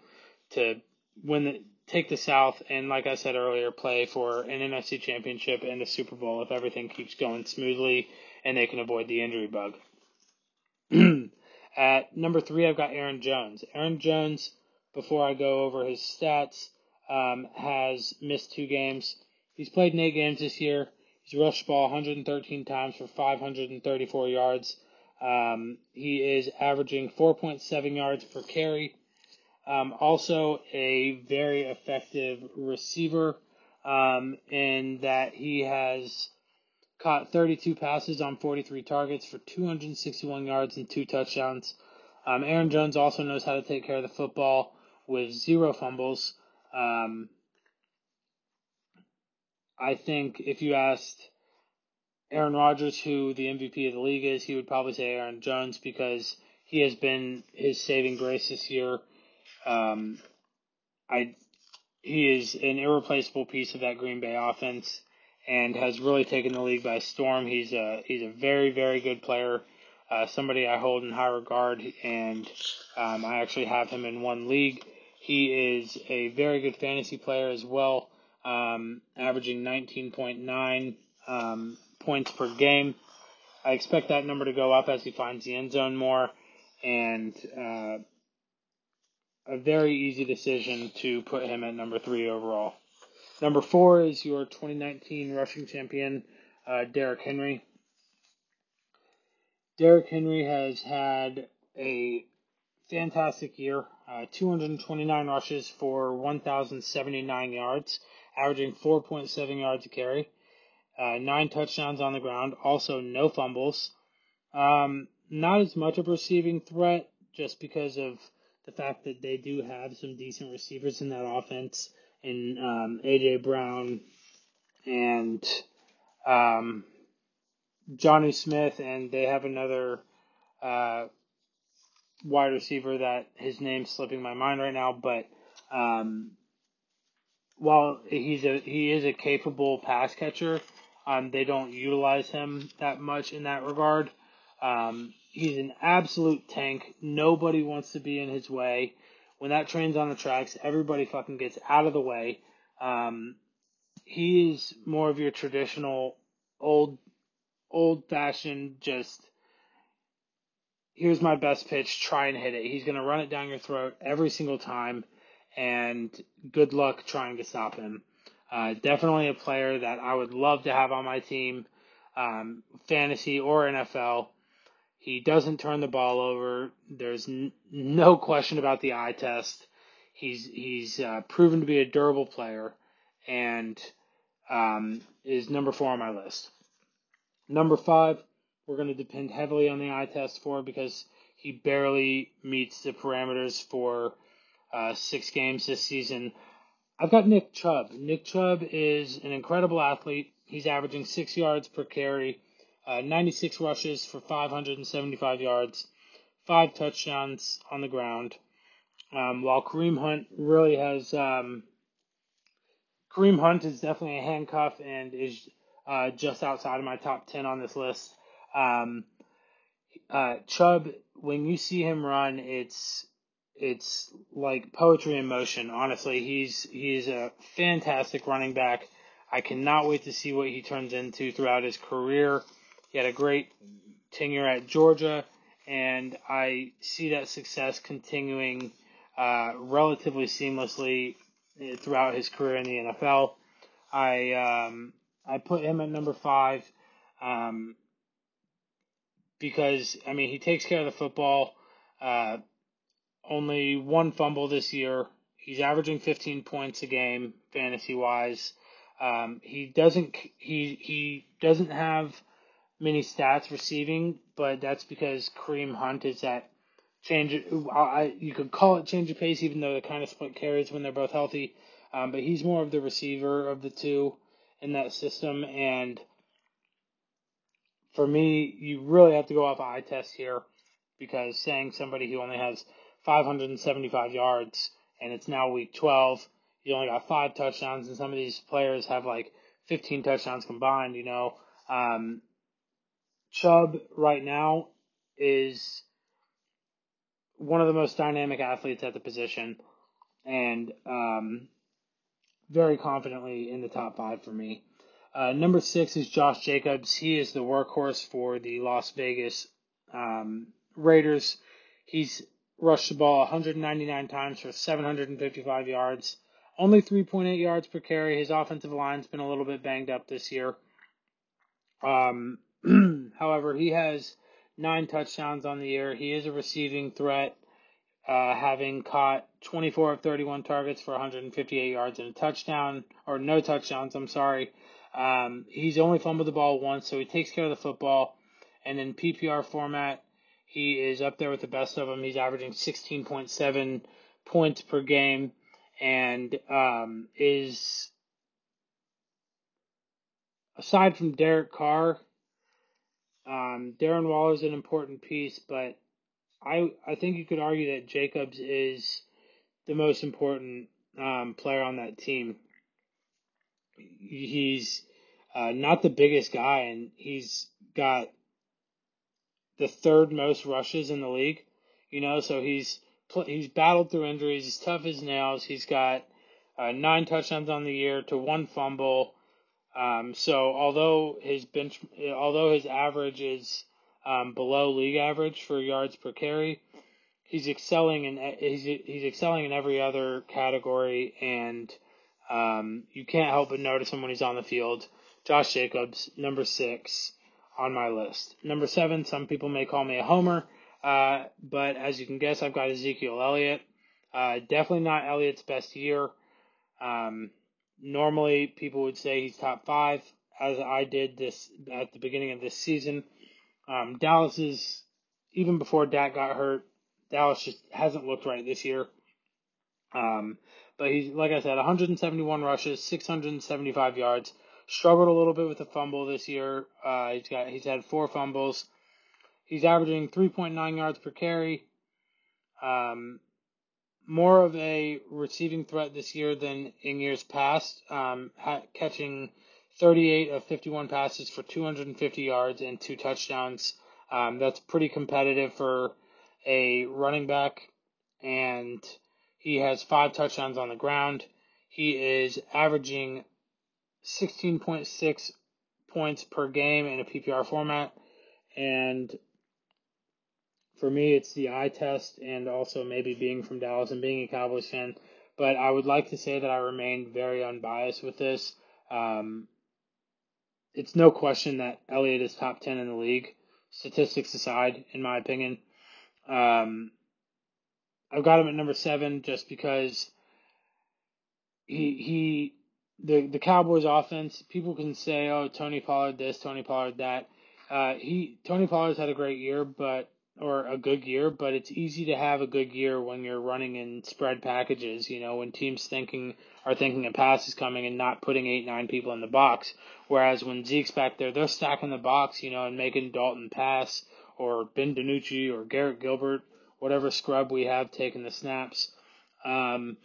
to win the, take the South and, like I said earlier, play for an NFC Championship and the Super Bowl if everything keeps going smoothly and they can avoid the injury bug. At number three, I've got Aaron Jones. Aaron Jones, before I go over his stats, um, has missed two games. He's played in eight games this year. He's rushed ball 113 times for 534 yards. Um, he is averaging 4.7 yards per carry. Um, also, a very effective receiver um, in that he has caught 32 passes on 43 targets for 261 yards and two touchdowns. Um, Aaron Jones also knows how to take care of the football with zero fumbles. Um, I think if you asked Aaron Rodgers who the MVP of the league is, he would probably say Aaron Jones because he has been his saving grace this year. Um, I he is an irreplaceable piece of that Green Bay offense and has really taken the league by storm. He's a he's a very very good player, uh, somebody I hold in high regard, and um, I actually have him in one league. He is a very good fantasy player as well um, averaging 19.9 um, points per game. I expect that number to go up as he finds the end zone more, and uh, a very easy decision to put him at number three overall. Number four is your 2019 rushing champion, uh, Derrick Henry. Derrick Henry has had a fantastic year. Uh, 229 rushes for 1,079 yards, averaging 4.7 yards a carry. Uh, nine touchdowns on the ground, also no fumbles. Um, not as much of a receiving threat just because of the fact that they do have some decent receivers in that offense in um, AJ Brown and um, Jonnu Smith, and they have another uh, wide receiver that his name's slipping my mind right now, but um, while he's a he is a capable pass catcher, um, they don't utilize him that much in that regard. Um, he's an absolute tank. Nobody wants to be in his way. When that train's on the tracks, everybody fucking gets out of the way. Um, he is more of your traditional old old fashioned just here's my best pitch, try and hit it. He's going to run it down your throat every single time, and good luck trying to stop him. Uh, definitely a player that I would love to have on my team, um, fantasy or NFL. He doesn't turn the ball over. There's n- no question about the eye test. He's he's uh, proven to be a durable player, and um, is number four on my list. Number five, we're going to depend heavily on the eye test for because he barely meets the parameters for uh, six games this season. I've got Nick Chubb. Nick Chubb is an incredible athlete. He's averaging six yards per carry, uh, 96 rushes for 575 yards, five touchdowns on the ground. Um, while Kareem Hunt really has, um, Kareem Hunt is definitely a handcuff and is uh, just outside of my top 10 on this list. Um, uh, Chubb, when you see him run, it's it's like poetry in motion. Honestly, he's he's a fantastic running back. I cannot wait to see what he turns into throughout his career. He had a great tenure at Georgia, and I see that success continuing uh, relatively seamlessly uh, throughout his career in the NFL. I um, I put him at number five. Um, because I mean he takes care of the football. Uh, only one fumble this year. He's averaging 15 points a game fantasy wise. Um, he doesn't he he doesn't have many stats receiving, but that's because Kareem Hunt is that change. I, you could call it change of pace, even though they kind of split carries when they're both healthy. Um, but he's more of the receiver of the two in that system, and for me, you really have to go off eye test here because saying somebody who only has 575 yards and it's now week 12, you only got five touchdowns, and some of these players have like 15 touchdowns combined, you know. Um, Chubb right now is one of the most dynamic athletes at the position and um, very confidently in the top five for me. Uh, number six is Josh Jacobs. He is the workhorse for the Las Vegas um, Raiders. He's rushed the ball 199 times for 755 yards, only 3.8 yards per carry. His offensive line's been a little bit banged up this year. Um, however, he has nine touchdowns on the year. He is a receiving threat, uh, having caught 24 of 31 targets for 158 yards and a touchdown, or no touchdowns, I'm sorry. Um, he's only fumbled the ball once, so he takes care of the football. And in PPR format, he is up there with the best of them. He's averaging 16.7 points per game and um, is, aside from Derek Carr, um, Darren Waller is an important piece, but I I think you could argue that Jacobs is the most important um, player on that team he's uh, not the biggest guy, and he's got the third most rushes in the league. You know, so he's he's battled through injuries. He's tough as nails. He's got uh, nine touchdowns on the year to one fumble. Um, so although his bench, although his average is um, below league average for yards per carry, he's excelling in he's he's excelling in every other category, and um, you can't help but notice him when he's on the field. Josh Jacobs, number six on my list. Number seven, some people may call me a homer. Uh, but as you can guess, I've got Ezekiel Elliott. Uh, definitely not Elliott's best year. Um, normally, people would say he's top five, as I did this at the beginning of this season. Um, Dallas is even before Dak got hurt. Dallas just hasn't looked right this year. Um, but he's like I said, 171 rushes, 675 yards. Struggled a little bit with the fumble this year. Uh, he's got he's had four fumbles. He's averaging 3.9 yards per carry. Um, more of a receiving threat this year than in years past, um, ha- catching 38 of 51 passes for 250 yards and two touchdowns. Um, that's pretty competitive for a running back, and he has five touchdowns on the ground. He is averaging 16.6 points per game in a PPR format, and for me, it's the eye test and also maybe being from Dallas and being a Cowboys fan. But I would like to say that I remain very unbiased with this. Um, it's no question that Elliott is top 10 in the league, statistics aside, in my opinion. Um, I've got him at number seven just because he he the the Cowboys offense. People can say, "Oh, Tony Pollard this, Tony Pollard that." Uh, he Tony Pollard's had a great year, but or a good year, but it's easy to have a good year when you're running in spread packages, you know, when teams thinking are thinking a pass is coming and not putting eight, nine people in the box. Whereas when Zeke's back there, they're stacking the box, you know, and making Dalton pass or Ben DiNucci or Garrett Gilbert, whatever scrub we have taking the snaps. Um,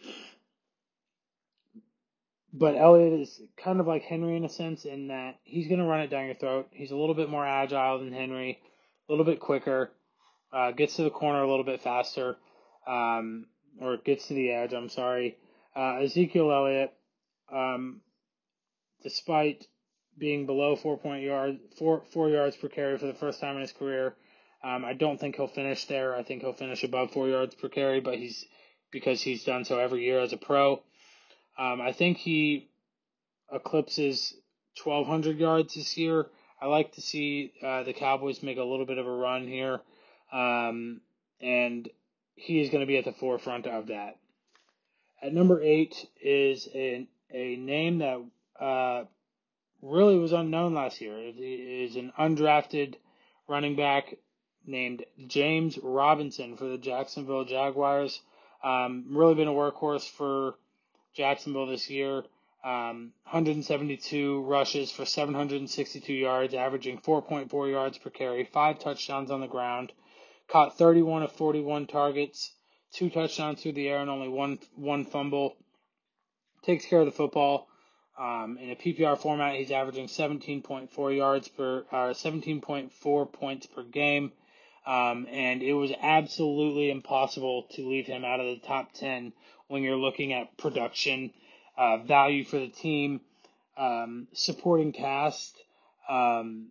but Elliott is kind of like Henry in a sense in that he's going to run it down your throat. He's a little bit more agile than Henry, a little bit quicker uh, gets to the corner a little bit faster, um, or gets to the edge. I'm sorry. Uh, Ezekiel Elliott, um, despite being below four point yard four four yards per carry for the first time in his career, um, I don't think he'll finish there. I think he'll finish above four yards per carry, but he's because he's done so every year as a pro. Um, I think he eclipses 1,200 yards this year. I like to see uh, the Cowboys make a little bit of a run here. Um, and he is going to be at the forefront of that. At number eight is a, a name that uh, really was unknown last year. It is an undrafted running back named James Robinson for the Jacksonville Jaguars. Um, really been a workhorse for Jacksonville this year. Um, 172 rushes for 762 yards, averaging 4.4 yards per carry, five touchdowns on the ground caught 31 of 41 targets, two touchdowns through the air, and only one one fumble. Takes care of the football. Um, in a PPR format, he's averaging 17.4 yards per, uh, 17.4 points per game, um, and it was absolutely impossible to leave him out of the top 10 when you're looking at production, uh, value for the team, um, supporting cast, um,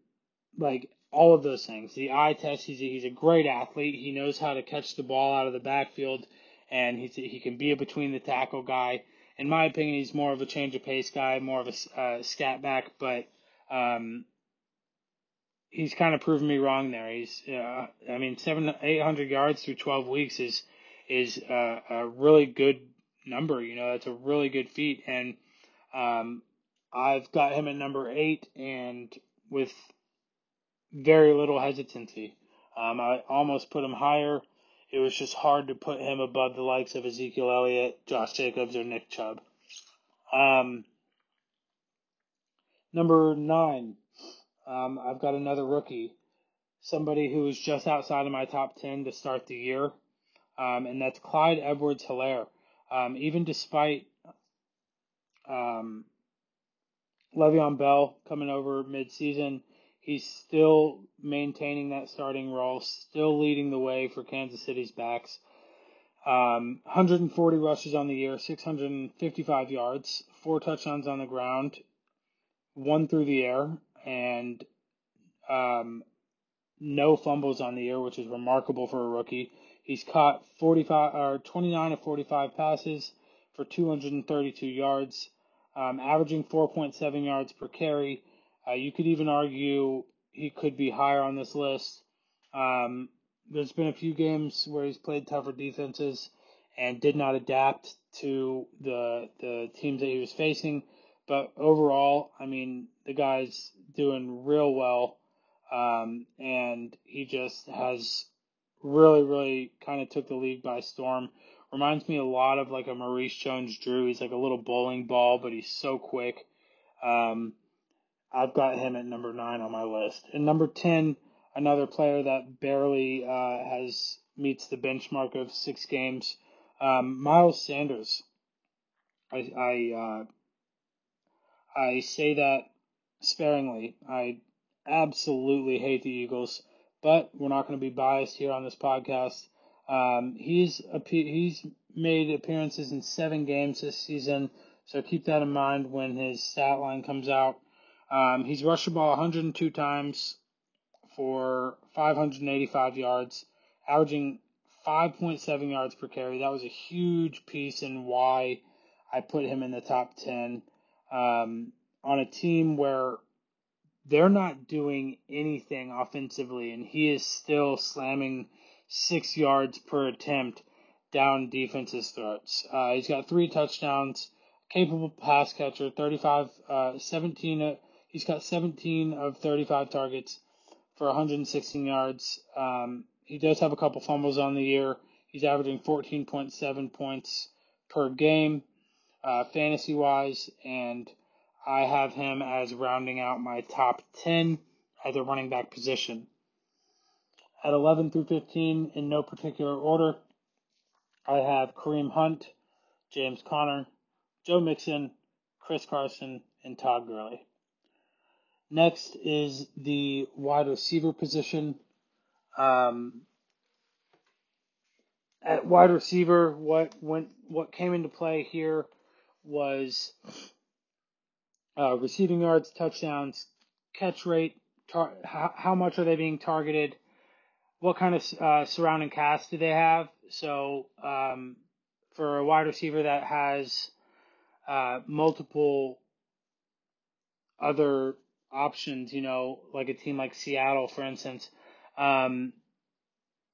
like all of those things. The eye test, he's a, he's a great athlete. He knows how to catch the ball out of the backfield, and he's, he can be a between the tackle guy. In my opinion, he's more of a change of pace guy, more of a uh, scat back, but um, he's kind of proven me wrong there. He's, uh, I mean, seven, eight hundred yards through twelve weeks is is uh, a really good number. You know, that's a really good feat, and um, I've got him at number eight, and with very little hesitancy. Um, I almost put him higher. It was just hard to put him above the likes of Ezekiel Elliott, Josh Jacobs, or Nick Chubb. Um, number nine, um, I've got another rookie, somebody who is just outside of my top 10 to start the year, um, and that's Clyde Edwards Helaire. Um, even despite um, Le'Veon Bell coming over midseason, He's still maintaining that starting role, still leading the way for Kansas City's backs. Um, 140 rushes on the year, 655 yards, four touchdowns on the ground, one through the air, and um, no fumbles on the year, which is remarkable for a rookie. He's caught 45 or 29 of 45 passes for 232 yards, um, averaging 4.7 yards per carry. Uh, you could even argue he could be higher on this list. Um, there's been a few games where he's played tougher defenses and did not adapt to the the teams that he was facing. But overall, I mean, the guy's doing real well, um, and he just has really, really kind of took the league by storm. Reminds me a lot of like a Maurice Jones-Drew. He's like a little bowling ball, but he's so quick. Um, I've got him at number nine on my list. And number ten, another player that barely uh, has meets the benchmark of six games. Um, Miles Sanders. I I uh, I say that sparingly. I absolutely hate the Eagles, but we're not going to be biased here on this podcast. Um, he's he's made appearances in seven games this season, so keep that in mind when his stat line comes out. Um, he's rushed the ball 102 times for 585 yards, averaging 5.7 yards per carry. That was a huge piece in why I put him in the top 10 um, on a team where they're not doing anything offensively, and he is still slamming six yards per attempt down defenses' throats. Uh, he's got three touchdowns, capable pass catcher, 35, uh, 17. Uh, he's got 17 of 35 targets for 116 yards. Um, he does have a couple fumbles on the year. He's averaging 14.7 points per game, uh, fantasy wise, and I have him as rounding out my top 10 at the running back position. At 11 through 15, in no particular order, I have Kareem Hunt, James Conner, Joe Mixon, Chris Carson, and Todd Gurley. Next is the wide receiver position. Um, at wide receiver, what went what came into play here was uh, receiving yards, touchdowns, catch rate, tar- how, how, much are they being targeted, what kind of uh, surrounding cast do they have. So um, for a wide receiver that has uh, multiple other options, you know, like a team like Seattle, for instance, um,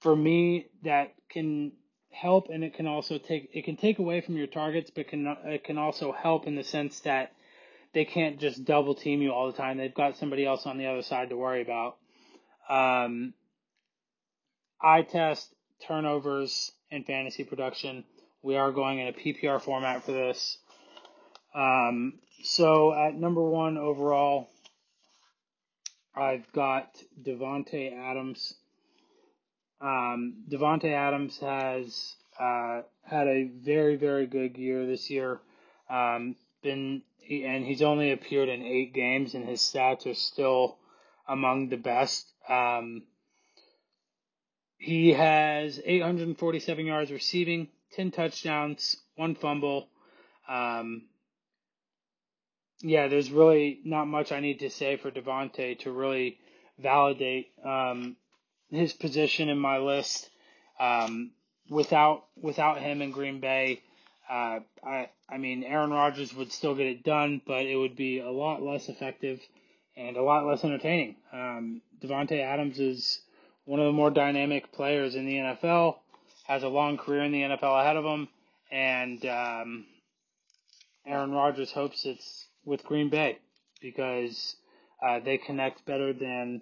for me, that can help and it can also take it can take away from your targets, but can it can also help in the sense that they can't just double team you all the time. They've got somebody else on the other side to worry about. Um, I test turnovers and fantasy production. We are going in a PPR format for this. Um, so at number one overall, I've got Davante Adams. Um, Davante Adams has uh, had a very very good year this year. Um, been and he's only appeared in eight games, and his stats are still among the best. Um, he has 847 yards receiving, 10 touchdowns, one fumble. Um, yeah, there's really not much I need to say for Davante to really validate um, his position in my list. Um, without without him in Green Bay, uh, I I mean Aaron Rodgers would still get it done, but it would be a lot less effective and a lot less entertaining. Um, Davante Adams is one of the more dynamic players in the NFL, has a long career in the NFL ahead of him, and um, Aaron Rodgers hopes it's with Green Bay because uh, they connect better than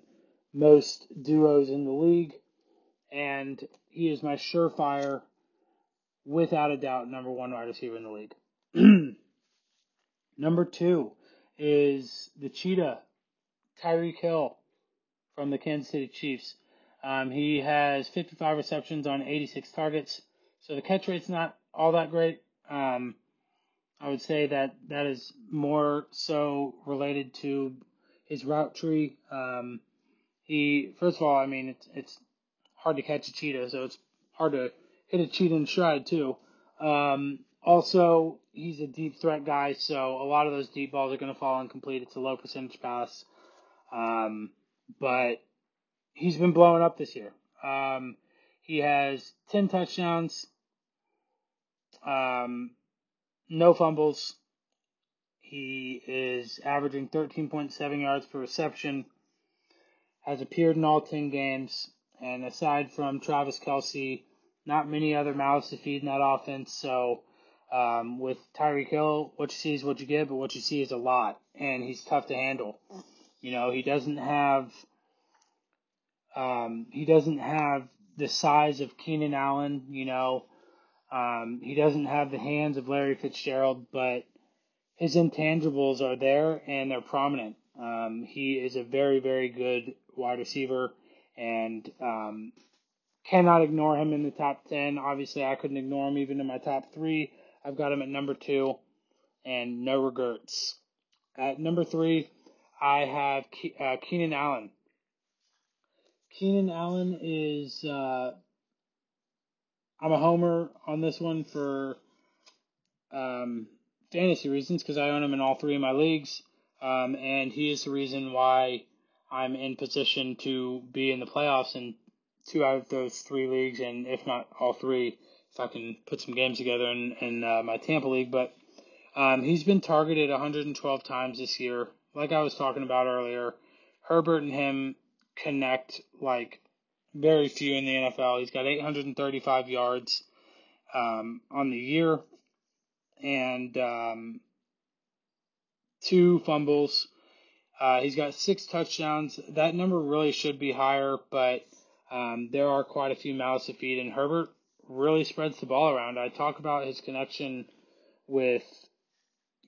most duos in the league, and he is my surefire, without a doubt, number one wide receiver in the league. number two is the Cheetah, Tyreek Hill from the Kansas City Chiefs. Um, he has 55 receptions on 86 targets, so the catch rate's not all that great. Um, I would say that that is more so related to his route tree. Um, he, first of all, I mean, it's it's hard to catch a cheetah, so it's hard to hit a cheetah in stride too. Um, also, he's a deep threat guy, so a lot of those deep balls are going to fall incomplete. It's a low percentage pass, um, but he's been blowing up this year. Um, he has 10 touchdowns, um, no fumbles. He is averaging 13.7 yards per reception, has appeared in all 10 games. And aside from Travis Kelce, not many other mouths to feed in that offense. So um, with Tyreek Hill, what you see is what you get, but what you see is a lot, and he's tough to handle. You know, he doesn't have um, he doesn't have the size of Keenan Allen. You know, um, he doesn't have the hands of Larry Fitzgerald, but his intangibles are there and they're prominent. Um, he is a very, very good wide receiver, and um, cannot ignore him in the top 10. Obviously, I couldn't ignore him even in my top three. I've got him at number two, and no regrets. At number three, I have Ke- uh, Keenan Allen. Keenan Allen is, uh, I'm a homer on this one for um, fantasy reasons because I own him in all three of my leagues. Um, and he is the reason why I'm in position to be in the playoffs in two out of those three leagues, and if not all three, if I can put some games together in, in uh, my Tampa league. But um, he's been targeted 112 times this year. Like I was talking about earlier, Herbert and him connect like very few in the NFL. He's got 835 yards um, on the year and um, two fumbles. Uh, he's got six touchdowns. That number really should be higher, but um, there are quite a few mouths to feed, and Herbert really spreads the ball around. I talk about his connection with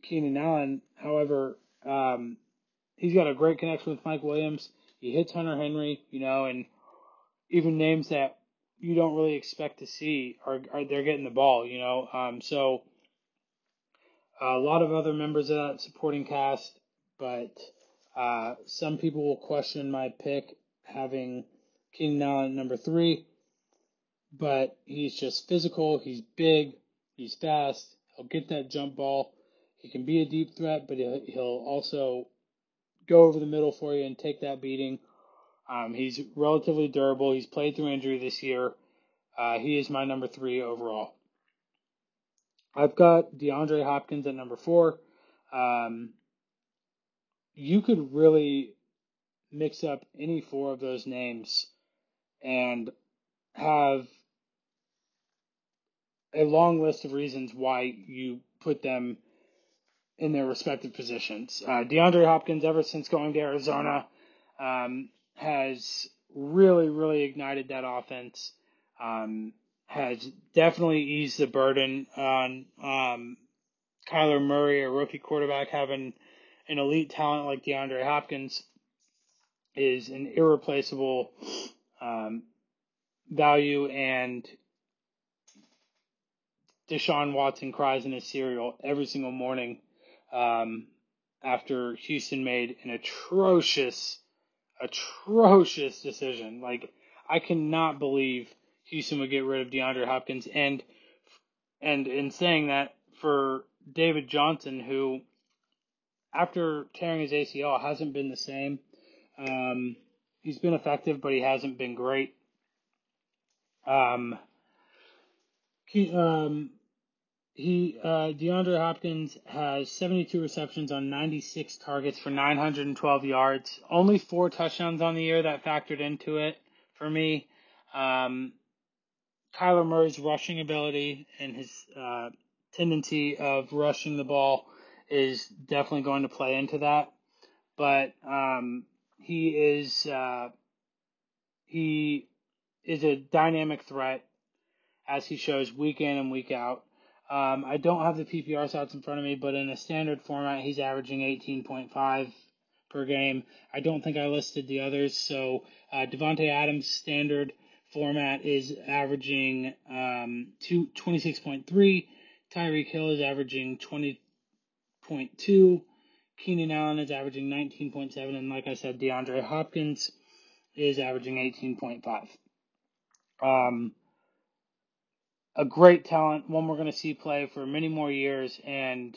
Keenan Allen. However, um, he's got a great connection with Mike Williams. He hits Hunter Henry, you know, and even names that you don't really expect to see are, are they're getting the ball, you know. Um, so a lot of other members of that supporting cast, but uh, some people will question my pick having Keenan Allen number three, but he's just physical. He's big. He's fast. He'll get that jump ball. He can be a deep threat, but he'll, he'll also go over the middle for you and take that beating. Um, he's relatively durable. He's played through injury this year. Uh, he is my number three overall. I've got DeAndre Hopkins at number four. Um, you could really mix up any four of those names and have a long list of reasons why you put them in their respective positions. Uh, DeAndre Hopkins, ever since going to Arizona, um, has really, really ignited that offense. Um, has definitely eased the burden on um, Kyler Murray, a rookie quarterback, having an elite talent like DeAndre Hopkins is an irreplaceable um, value, and Deshaun Watson cries in his cereal every single morning um, after Houston made an atrocious, atrocious decision. Like, I cannot believe Houston would get rid of DeAndre Hopkins, and and in saying that, for David Johnson, who after tearing his ACL hasn't been the same. Um, he's been effective, but he hasn't been great. Um, he, um, he uh, DeAndre Hopkins has 72 receptions on 96 targets for 912 yards. Only four touchdowns on the year that factored into it for me. Um, Kyler Murray's rushing ability and his uh, tendency of rushing the ball is definitely going to play into that. But um, he is uh, he is a dynamic threat as he shows week in and week out. Um, I don't have the PPR stats in front of me, but in a standard format, he's averaging 18.5 per game. I don't think I listed the others. So uh, Davante Adams standard format is averaging um, two, 26.3. Tyreek Hill is averaging 20.2. Keenan Allen is averaging 19.7. And like I said, DeAndre Hopkins is averaging 18.5. Um, a great talent, one we're going to see play for many more years, and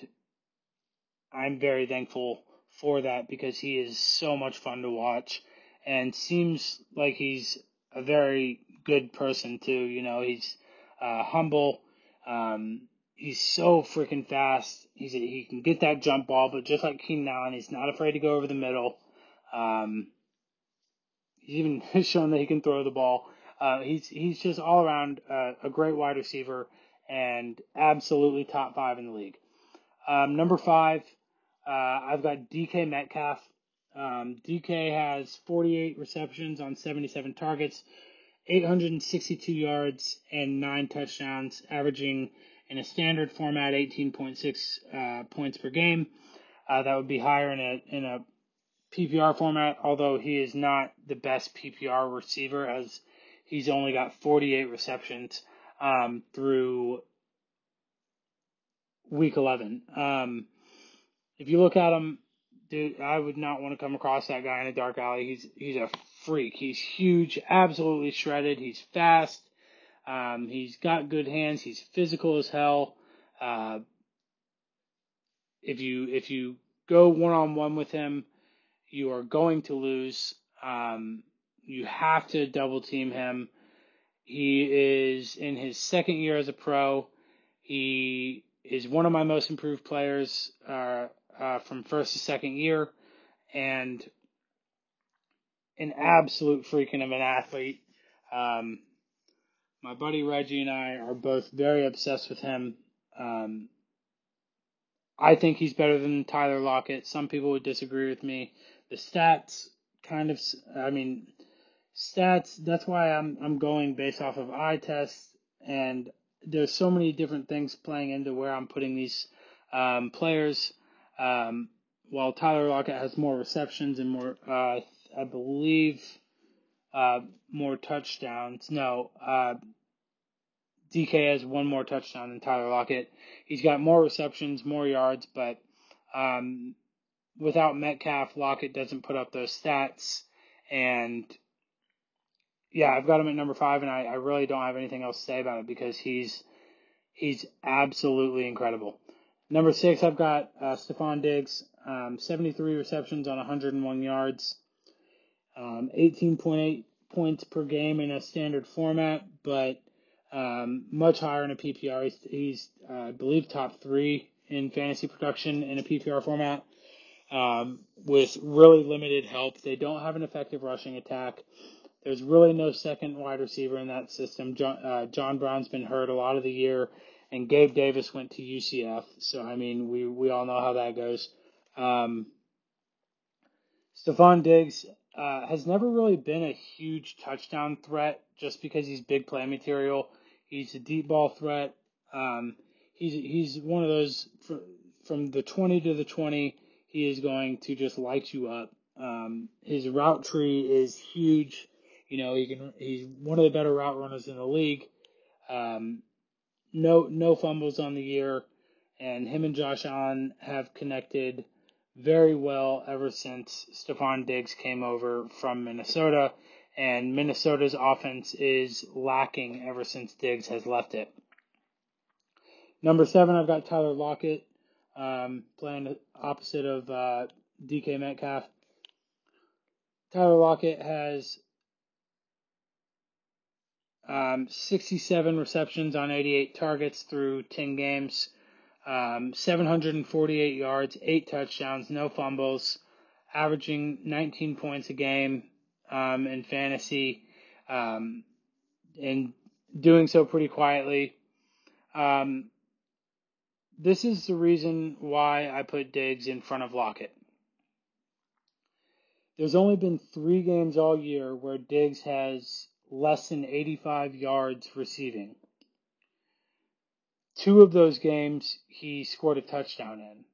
I'm very thankful for that because he is so much fun to watch and seems like he's a very good person too. You know, he's uh, humble. Um, he's so freaking fast. He's a, he can get that jump ball, but just like Keenan Allen, he's not afraid to go over the middle. Um, he's even shown that he can throw the ball. Uh, he's he's just all around uh, a great wide receiver and absolutely top five in the league. Um, number five, uh, I've got DK Metcalf. Um, DK has 48 receptions on 77 targets, 862 yards, and nine touchdowns, averaging in a standard format 18.6 uh, points per game. Uh, that would be higher in a in a PPR format, although he is not the best PPR receiver as he's only got 48 receptions um, through week 11. Um, if you look at him, dude, I would not want to come across that guy in a dark alley. He's he's a freak. He's huge, absolutely shredded. He's fast. Um, he's got good hands. He's physical as hell. Uh, if you if you go one on one with him, you are going to lose. Um, you have to double team him. He is in his second year as a pro. He is one of my most improved players uh, uh, from first to second year, and an absolute freaking of an athlete. Um, my buddy Reggie and I are both very obsessed with him. Um, I think he's better than Tyler Lockett. Some people would disagree with me. The stats kind of, I mean, stats. That's why I'm I'm going based off of eye tests, and there's so many different things playing into where I'm putting these um, players. Um, while Tyler Lockett has more receptions and more, uh, I believe, uh, more touchdowns. No, uh, DK has one more touchdown than Tyler Lockett. He's got more receptions, more yards, but um, without Metcalf, Lockett doesn't put up those stats. And yeah, I've got him at number five, and I, I really don't have anything else to say about it because he's he's absolutely incredible. Number six, I've got uh, Stefon Diggs, um, 73 receptions on 101 yards, um, 18.8 points per game in a standard format, but um, much higher in a PPR. He's, he's uh, I believe, top three in fantasy production in a PPR format um, with really limited help. They don't have an effective rushing attack. There's really no second wide receiver in that system. John, uh, John Brown's been hurt a lot of the year, and Gabe Davis went to UCF. So I mean, we we all know how that goes. Um, Stefon Diggs uh, has never really been a huge touchdown threat, just because he's big play material. He's a deep ball threat. Um, he's he's one of those from the 20 to the 20 he is going to just light you up. Um, his route tree is huge. You know, he can he's one of the better route runners in the league. Um, no no fumbles on the year, and him and Josh Allen have connected very well ever since Stefon Diggs came over from Minnesota, and Minnesota's offense is lacking ever since Diggs has left it. Number seven, I've got Tyler Lockett um, playing opposite of uh, DK Metcalf. Tyler Lockett has um, 67 receptions on 88 targets through 10 games, um, 748 yards, 8 touchdowns, no fumbles, averaging 19 points a game um, in fantasy, um, and doing so pretty quietly. Um, this is the reason why I put Diggs in front of Lockett. There's only been three games all year where Diggs has less than 85 yards receiving. Two of those games he scored a touchdown in.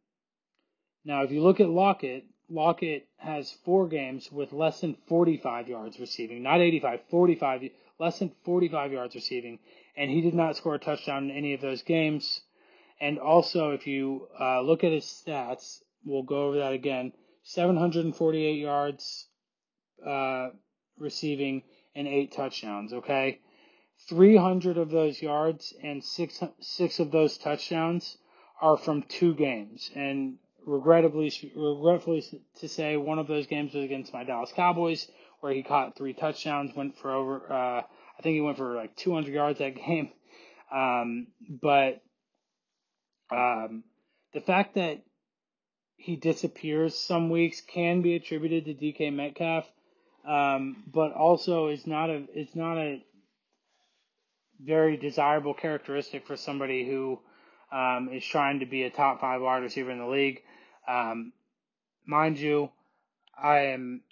Now, if you look at Lockett, Lockett has four games with less than 45 yards receiving, not 85, 45, less than 45 yards receiving, and he did not score a touchdown in any of those games. And also, if you uh, look at his stats, we'll go over that again 748 yards uh, receiving and eight touchdowns, okay? 300 of those yards and six, six of those touchdowns are from two games. And regrettably, regretfully to say, one of those games was against my Dallas Cowboys, where he caught three touchdowns, went for over, uh, I think he went for like 200 yards that game. Um, but um, the fact that he disappears some weeks can be attributed to DK Metcalf. um, but also is not a it's not a very desirable characteristic for somebody who um, is trying to be a top five wide receiver in the league. Um, mind you, I am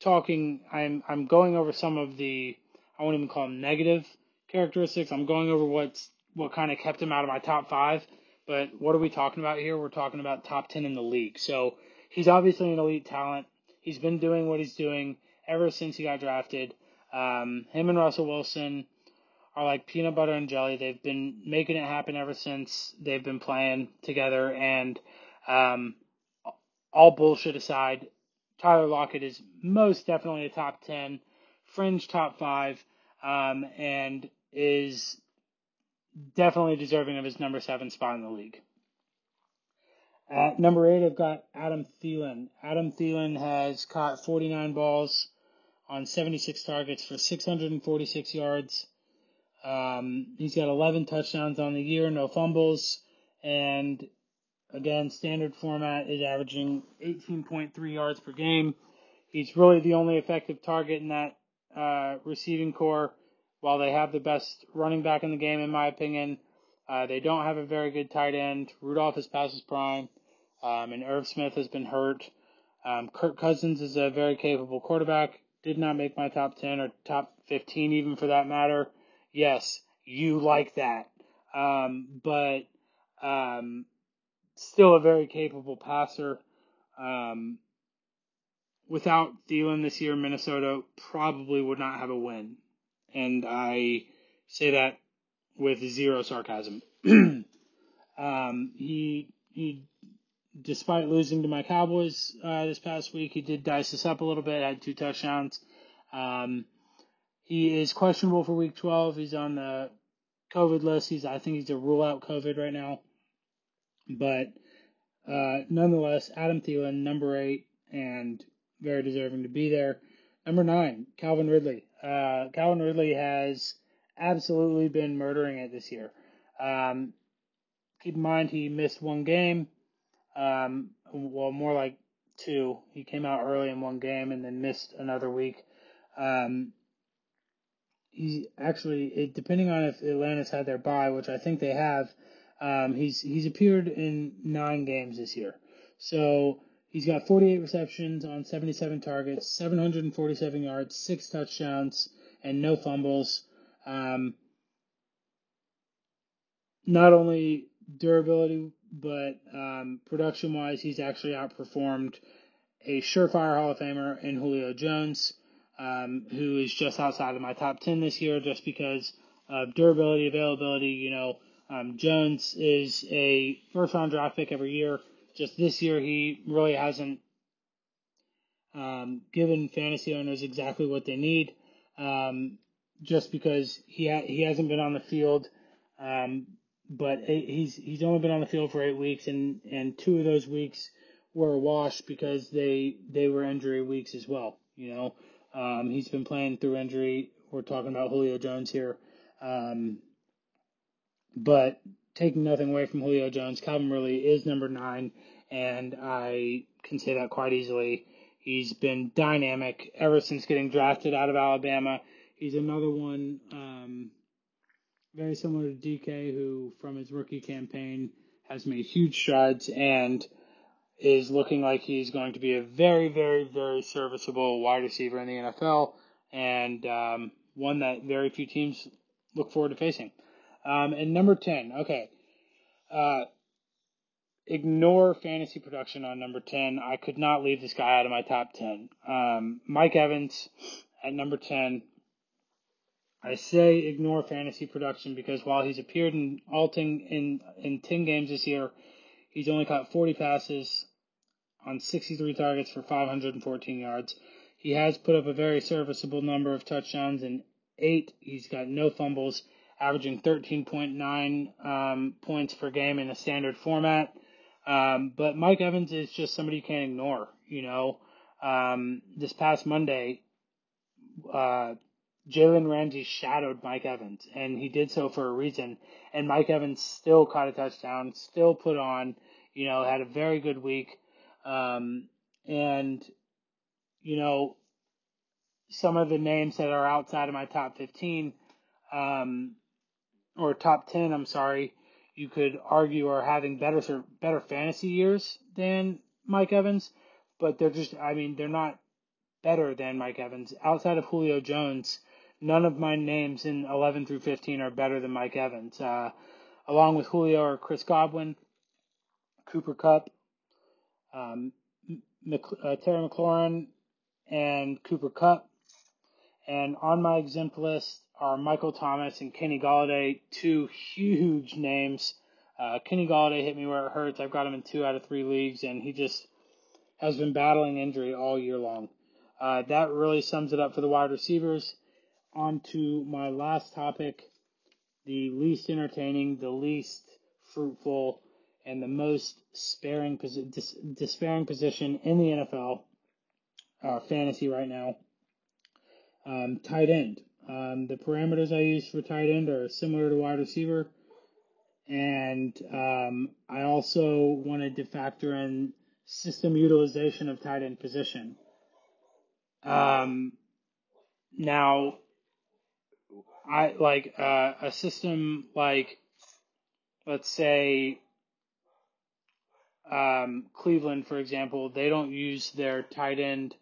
talking. I'm I'm going over some of the I won't even call them negative characteristics. I'm going over what's what kind of kept him out of my top five. But what are we talking about here? We're talking about top ten in the league. So he's obviously an elite talent. He's been doing what he's doing ever since he got drafted. Um, him and Russell Wilson are like peanut butter and jelly. They've been making it happen ever since they've been playing together. And um, all bullshit aside, Tyler Lockett is most definitely a top 10, fringe top 5, um, and is definitely deserving of his number 7 spot in the league. At number 8, I've got Adam Thielen. Adam Thielen has caught 49 balls on 76 targets for 646 yards um, he's got 11 touchdowns on the year, no fumbles, and again, standard format is averaging 18.3 yards per game. He's really the only effective target in that uh, receiving corps. While they have the best running back in the game, in my opinion, uh, they don't have a very good tight end. Rudolph is past his prime, um, and Irv Smith has been hurt. Um, Kirk Cousins is a very capable quarterback. Did not make my top 10 or top 15, even for that matter yes, you like that. Um, but um, still a very capable passer. Um, without Thielen this year, Minnesota probably would not have a win. And I say that with zero sarcasm. um, he, he, despite losing to my Cowboys uh, this past week, he did dice us up a little bit, had two touchdowns. Um, he is questionable for week 12. He's on the COVID list. He's I think he's a rule out COVID right now. But uh, nonetheless, Adam Thielen, number eight, and very deserving to be there. Number nine, Calvin Ridley. Uh, Calvin Ridley has absolutely been murdering it this year. Um, keep in mind he missed one game. Um, well, more like two. He came out early in one game and then missed another week. Um, he actually, it, depending on if Atlanta's had their bye, which I think they have, um, he's he's appeared in nine games this year. So he's got 48 receptions on 77 targets, 747 yards, six touchdowns, and no fumbles. Um, not only durability, but um, production wise, he's actually outperformed a surefire Hall of Famer in Julio Jones um, who is just outside of my top 10 this year just because of durability, availability. You know, um, Jones is a first round draft pick every year. Just this year, he really hasn't um, given fantasy owners exactly what they need. Um, just because he ha- he hasn't been on the field, um, but he's he's only been on the field for eight weeks, and and two of those weeks were a wash because they they were injury weeks as well. You know, um, he's been playing through injury. We're talking about Julio Jones here. Um, but taking nothing away from Julio Jones, Calvin Ridley is number nine, and I can say that quite easily. He's been dynamic ever since getting drafted out of Alabama. He's another one um, very similar to DK, who from his rookie campaign has made huge strides and is looking like he's going to be a very, very, very serviceable wide receiver in the NFL and um, one that very few teams look forward to facing. Um, and number 10, okay. Uh, ignore fantasy production on number 10. I could not leave this guy out of my top 10. Um, Mike Evans at number 10. I say ignore fantasy production because while he's appeared in all 10, in, in 10 games this year, he's only caught 40 passes on 63 targets for 514 yards. He has put up a very serviceable number of touchdowns in eight. He's got no fumbles, averaging 13.9 um, points per game in a standard format. Um, but Mike Evans is just somebody you can't ignore. You know, um, this past Monday, uh, Jalen Ramsey shadowed Mike Evans, and he did so for a reason. And Mike Evans still caught a touchdown, still put on, you know, had a very good week. Um, and you know, some of the names that are outside of my top 15, um, or top 10, I'm sorry, you could argue are having better better fantasy years than Mike Evans, but they're just, I mean, they're not better than Mike Evans. Outside of Julio Jones, none of my names in 11 through 15 are better than Mike Evans. Uh, along with Julio are Chris Godwin, Cooper Kupp, um, uh, Terry McLaurin, and Cooper Kupp. And on my exempt list are Michael Thomas and Kenny Golladay, two huge names. Uh, Kenny Golladay hit me where it hurts. I've got him in two out of three leagues, and he just has been battling injury all year long. Uh, that really sums it up for the wide receivers. On to my last topic the least entertaining, the least fruitful, and the most sparing dis- despairing position in the NFL uh, fantasy right now. Um, tight end. Um, the parameters I use for tight end are similar to wide receiver. And um, I also wanted to factor in system utilization of tight end position. Um, now, I like uh, a system like, let's say, um, Cleveland, for example, they don't use their tight end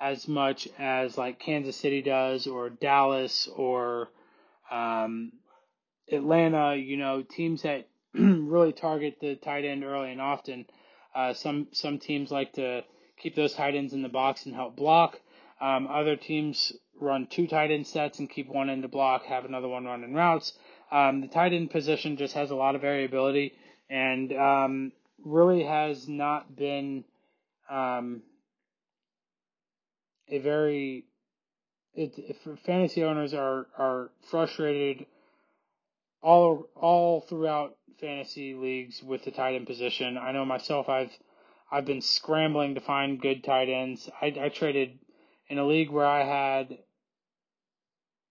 as much as like Kansas City does, or Dallas, or um, Atlanta. You know, teams that really target the tight end early and often. Uh, some some teams like to keep those tight ends in the box and help block. Um, other teams run two tight end sets and keep one in the block, have another one running routes. Um, the tight end position just has a lot of variability and um, really has not been um, a very it, fantasy owners are are frustrated all all throughout fantasy leagues with the tight end position. I know myself I've I've been scrambling to find good tight ends. I, I traded in a league where I had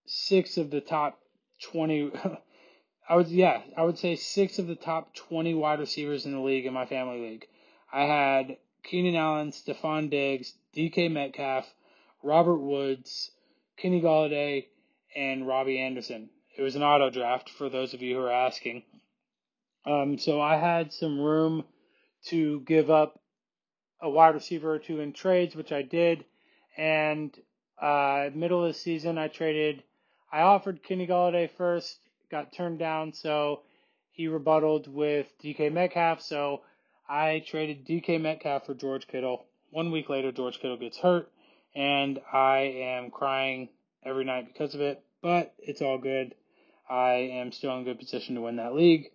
six of the top 20. I would, yeah, I would say six of the top 20 wide receivers in the league in my family league. I had Keenan Allen, Stefon Diggs, DK Metcalf, Robert Woods, Kenny Golladay, and Robbie Anderson. It was an auto draft for those of you who are asking. Um, so I had some room to give up a wide receiver or two in trades, which I did. And uh, middle of the season, I traded. I offered Kenny Golladay first, got turned down, so he rebutted with DK Metcalf. So I traded DK Metcalf for George Kittle. One week later, George Kittle gets hurt, and I am crying every night because of it. But it's all good. I am still in a good position to win that league.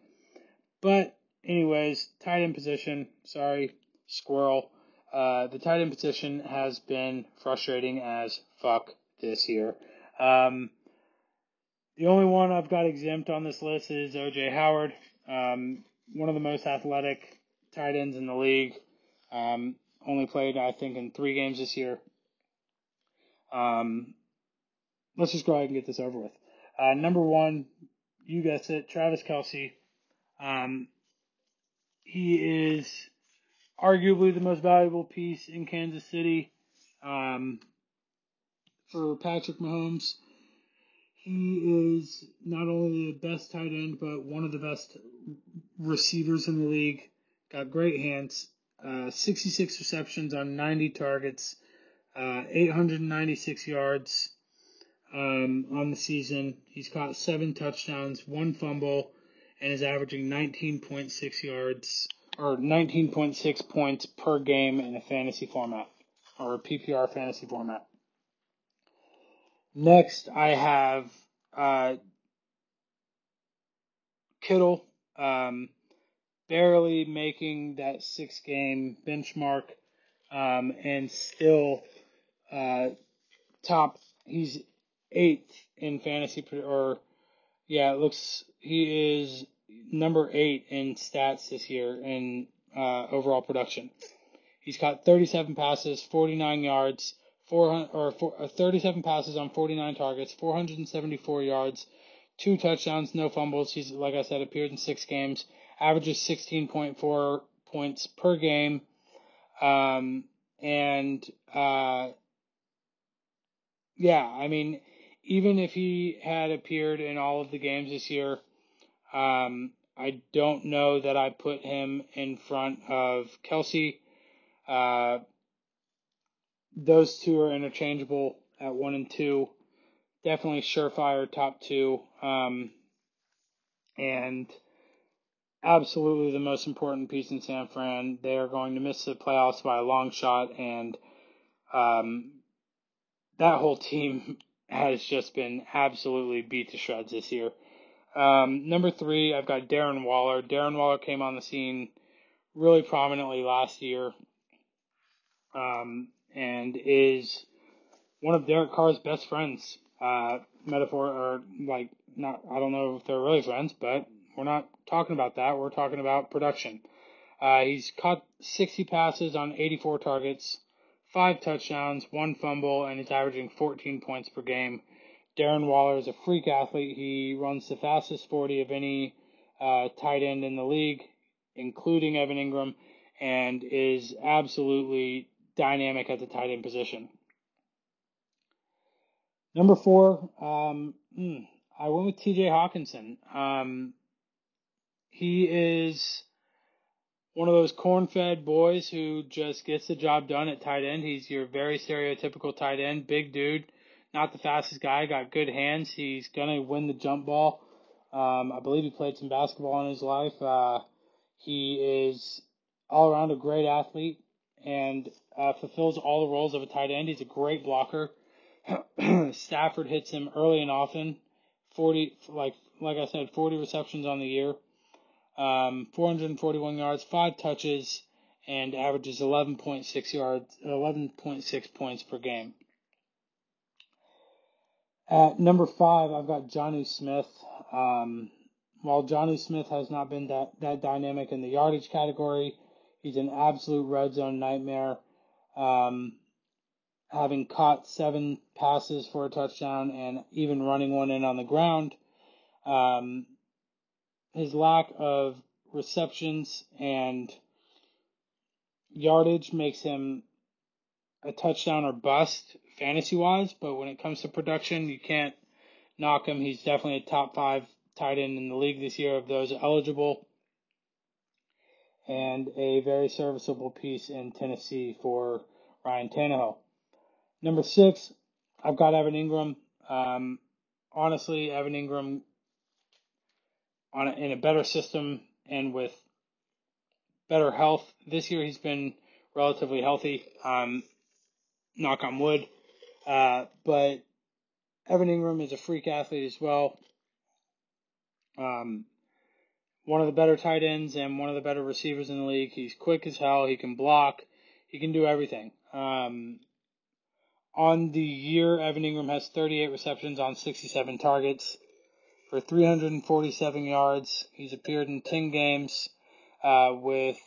But anyways, tight end position. Sorry, squirrel. Uh, the tight end position has been frustrating as fuck this year. Um, the only one I've got exempt on this list is OJ Howard, um, one of the most athletic tight ends in the league. Um, only played, I think, in three games this year. Um, let's just go ahead and get this over with. Uh, number one, you guessed it, Travis Kelce. Um, he is arguably the most valuable piece in Kansas City um, for Patrick Mahomes. He is not only the best tight end, but one of the best receivers in the league. Got great hands. Uh, 66 receptions on 90 targets, uh, 896 yards um, on the season. He's caught seven touchdowns, one fumble, and is averaging 19.6 yards or 19.6 points per game in a fantasy format or a PPR fantasy format. Next, I have uh, Kittle, um, barely making that six game benchmark, um, and still uh, top. He's eighth in fantasy, or yeah, it looks he is number eight in stats this year in uh, overall production. He's caught 37 passes, 49 yards, 400 or four, uh, 37 passes on 49 targets, 474 yards, two touchdowns, no fumbles. He's like I said, appeared in six games, averages 16.4 points per game, um, and uh, yeah, I mean, even if he had appeared in all of the games this year, um, I don't know that I put him in front of Kelce. Uh, those two are interchangeable at one and two. Definitely surefire top two. Um, and absolutely the most important piece in San Fran. They are going to miss the playoffs by a long shot, and um, that whole team has just been absolutely beat to shreds this year. Um, number three, I've got Darren Waller. Darren Waller came on the scene really prominently last year um, and is one of Derek Carr's best friends. Uh, metaphor, or like, not, I don't know if they're really friends, but we're not talking about that. We're talking about production. Uh, he's caught 60 passes on 84 targets, five touchdowns, one fumble, and he's averaging 14 points per game. Darren Waller is a freak athlete. He runs the fastest 40 of any uh, tight end in the league, including Evan Engram, and is absolutely dynamic at the tight end position. Number four, um, hmm, I went with TJ Hockenson. Um, he is one of those corn fed boys who just gets the job done at tight end. He's your very stereotypical tight end, big dude, not the fastest guy, got good hands. He's going to win the jump ball. Um, I believe he played some basketball in his life. Uh, he is all around a great athlete and uh, fulfills all the roles of a tight end. He's a great blocker. Stafford hits him early and often. 40, like, like I said, 40 receptions on the year um, 441 yards, five touches, and averages 11.6 yards, 11.6 points per game. At number five, I've got Jonnu Smith. Um, while Jonnu Smith has not been that, that dynamic in the yardage category, he's an absolute red zone nightmare. Um, having caught seven passes for a touchdown and even running one in on the ground. Um, his lack of receptions and yardage makes him a touchdown or bust fantasy wise, but when it comes to production, you can't knock him. He's definitely a top five tight end in the league this year of those eligible, and a very serviceable piece in Tennessee for Ryan Tannehill. Number six, I've got Evan Engram. Um, honestly, Evan Engram on a, in a better system and with better health. This year he's been relatively healthy. Um, knock on wood. Uh, but Evan Engram is a freak athlete as well. Um, one of the better tight ends and one of the better receivers in the league. He's quick as hell. He can block. He can do everything. Um, on the year, Evan Engram has 38 receptions on 67 targets for 347 yards. He's appeared in 10 games uh, with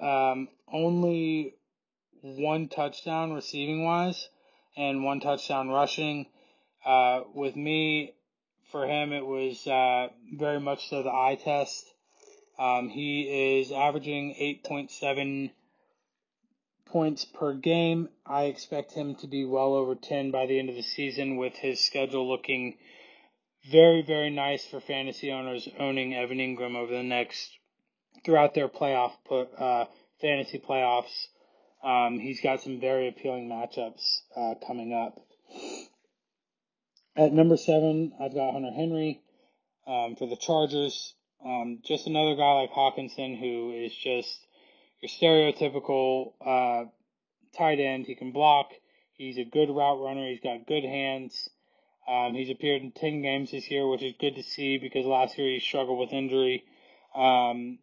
um, only one touchdown receiving wise and one touchdown rushing. Uh, with me, for him, it was uh, very much so the eye test. Um, he is averaging 8.7 points per game. I expect him to be well over 10 by the end of the season with his schedule looking very, very nice for fantasy owners owning Evan Engram over the next throughout their playoff put uh, fantasy playoffs. Um, he's got some very appealing matchups uh, coming up. At number seven, I've got Hunter Henry um, for the Chargers. Um, just another guy like Hockenson who is just your stereotypical uh, tight end. He can block. He's a good route runner. He's got good hands. Um, he's appeared in 10 games this year, which is good to see because last year he struggled with injury. Um,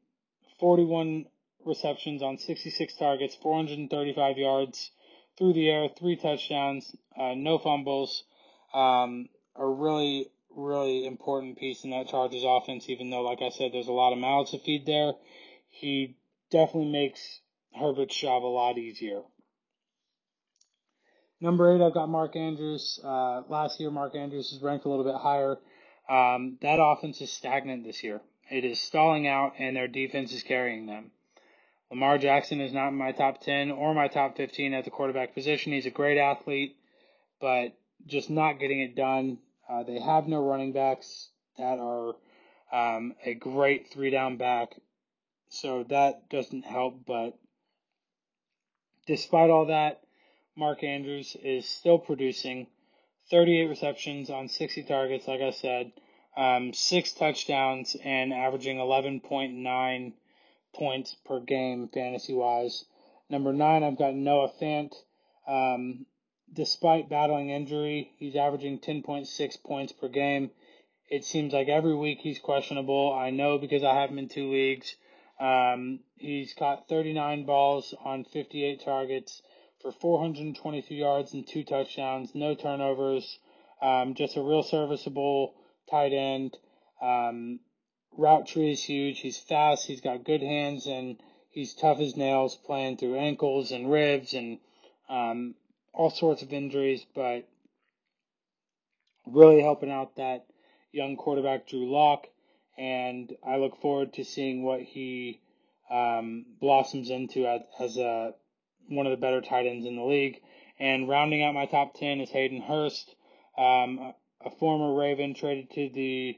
41 receptions on 66 targets, 435 yards through the air, three touchdowns, uh, no fumbles. Um, a really, really important piece in that Chargers offense, even though, like I said, there's a lot of mouths to feed there. He definitely makes Herbert's job a lot easier. Number eight, I've got Mark Andrews. Uh, last year, Mark Andrews is ranked a little bit higher. Um, that offense is stagnant this year. It is stalling out, and their defense is carrying them. Lamar Jackson is not in my top 10 or my top 15 at the quarterback position. He's a great athlete, but just not getting it done. Uh, they have no running backs that are um, a great three down back, so that doesn't help. But despite all that, Mark Andrews is still producing 38 receptions on 60 targets, like I said, um, six touchdowns, and averaging 11.9 points per game fantasy wise. Number nine, I've got Noah Fant. Um, despite battling injury, he's averaging 10.6 points per game. It seems like every week he's questionable. I know because I have him in two leagues. Um, he's caught 39 balls on 58 targets for 422 yards and two touchdowns, no turnovers. Um, just a real serviceable tight end. Um, route tree is huge. He's fast. He's got good hands and he's tough as nails playing through ankles and ribs and um, all sorts of injuries, but really helping out that young quarterback Drew Lock, and I look forward to seeing what he um, blossoms into as, as a one of the better tight ends in the league. And rounding out my top ten is Hayden Hurst, um, a former Raven traded to the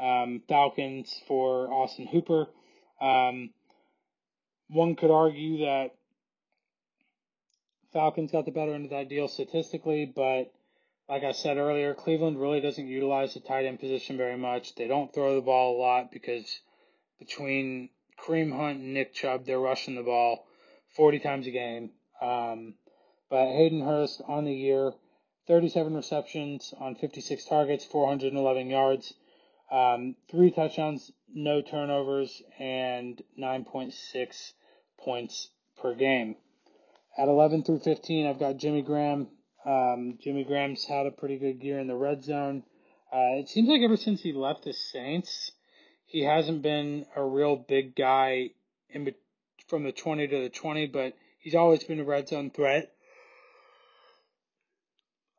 um, Falcons for Austin Hooper. Um, one could argue that Falcons got the better end of that deal statistically, but like I said earlier, Cleveland really doesn't utilize the tight end position very much. They don't throw the ball a lot because between Kareem Hunt and Nick Chubb, they're rushing the ball 40 times a game. Um, but Hayden Hurst on the year, 37 receptions on 56 targets, 411 yards, um, three touchdowns, no turnovers, and 9.6 points per game. At 11 through 15, I've got Jimmy Graham. Um, Jimmy Graham's had a pretty good year in the red zone. Uh, it seems like ever since he left the Saints, he hasn't been a real big guy in from the 20 to the 20, but he's always been a red zone threat.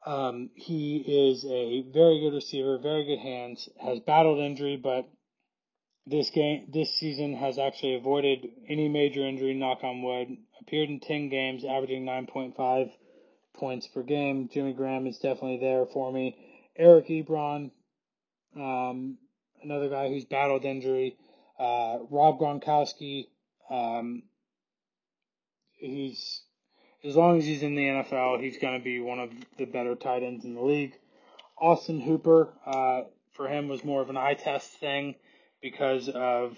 Um, he is a very good receiver, very good hands, has battled injury, but this game, this season has actually avoided any major injury, knock on wood. Appeared in 10 games, averaging 9.5 points per game. Jimmy Graham is definitely there for me. Eric Ebron, um, another guy who's battled injury. Uh, Rob Gronkowski, um, he's as long as he's in the NFL, he's going to be one of the better tight ends in the league. Austin Hooper, uh, for him was more of an eye test thing because of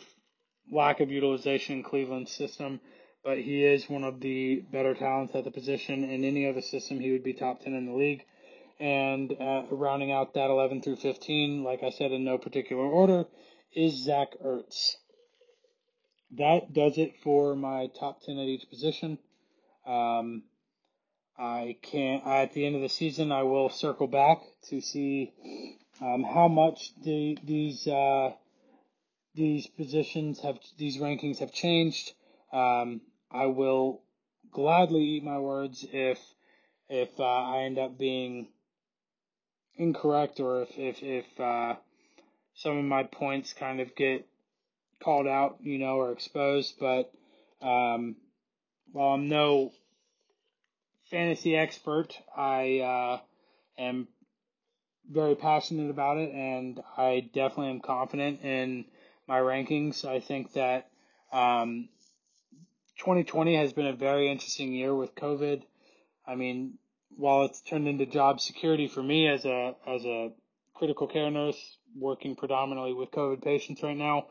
lack of utilization in Cleveland's system, but he is one of the better talents at the position. In any other system, he would be top 10 in the league. And uh, rounding out that 11 through 15, like I said in no particular order, is Zach Ertz. That does it for my top 10 at each position. Um, I can at the end of the season I will circle back to see um, how much the, these uh, these positions have these rankings have changed. Um, I will gladly eat my words if if uh, I end up being incorrect or if if if uh, some of my points kind of get called out, you know, or exposed. But um, while I'm no fantasy expert, I uh, am very passionate about it, and I definitely am confident in my rankings. I think that um, 2020 has been a very interesting year with COVID. I mean, while it's turned into job security for me as a as a critical care nurse working predominantly with COVID patients right now,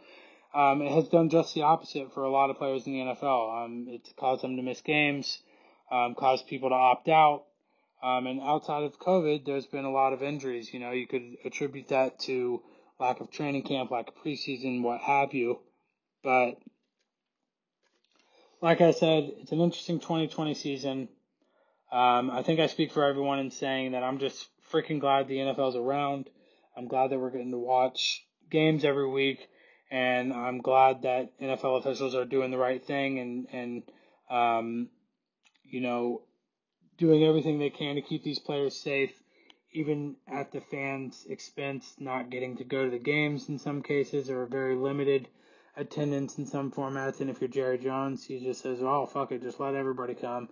um, it has done just the opposite for a lot of players in the NFL. Um, it's caused them to miss games, um, caused people to opt out. Um, and outside of COVID, there's been a lot of injuries. You know, you could attribute that to lack of training camp, lack of preseason, what have you. But like I said, it's an interesting 2020 season. Um, I think I speak for everyone in saying that I'm just freaking glad the NFL's around. I'm glad that we're getting to watch games every week, and I'm glad that NFL officials are doing the right thing and and um, you know doing everything they can to keep these players safe even at the fans' expense, not getting to go to the games in some cases or very limited attendance in some formats. And if you're Jerry Jones, he just says, "Oh fuck it, just let everybody come."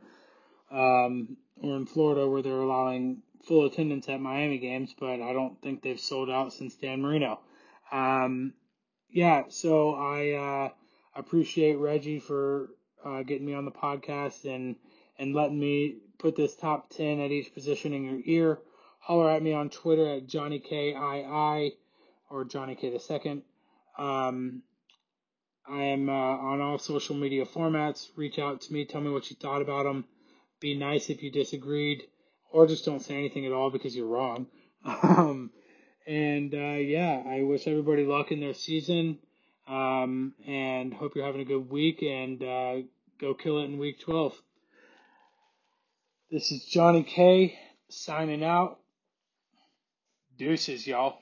Um, or in Florida, where they're allowing full attendance at Miami games, but I don't think they've sold out since Dan Marino. Um, yeah, so I uh, appreciate Reggie for uh, getting me on the podcast and and letting me put this top ten at each position in your ear. Holler at me on Twitter at Johnny K I I or Johnny K the second. Um, I am uh, on all social media formats. Reach out to me. Tell me what you thought about them. Be nice if you disagreed, or just don't say anything at all because you're wrong. Um, and uh, yeah, I wish everybody luck in their season. Um, and hope you're having a good week and uh, go kill it in week 12. This is Johnny K signing out. Deuces, y'all.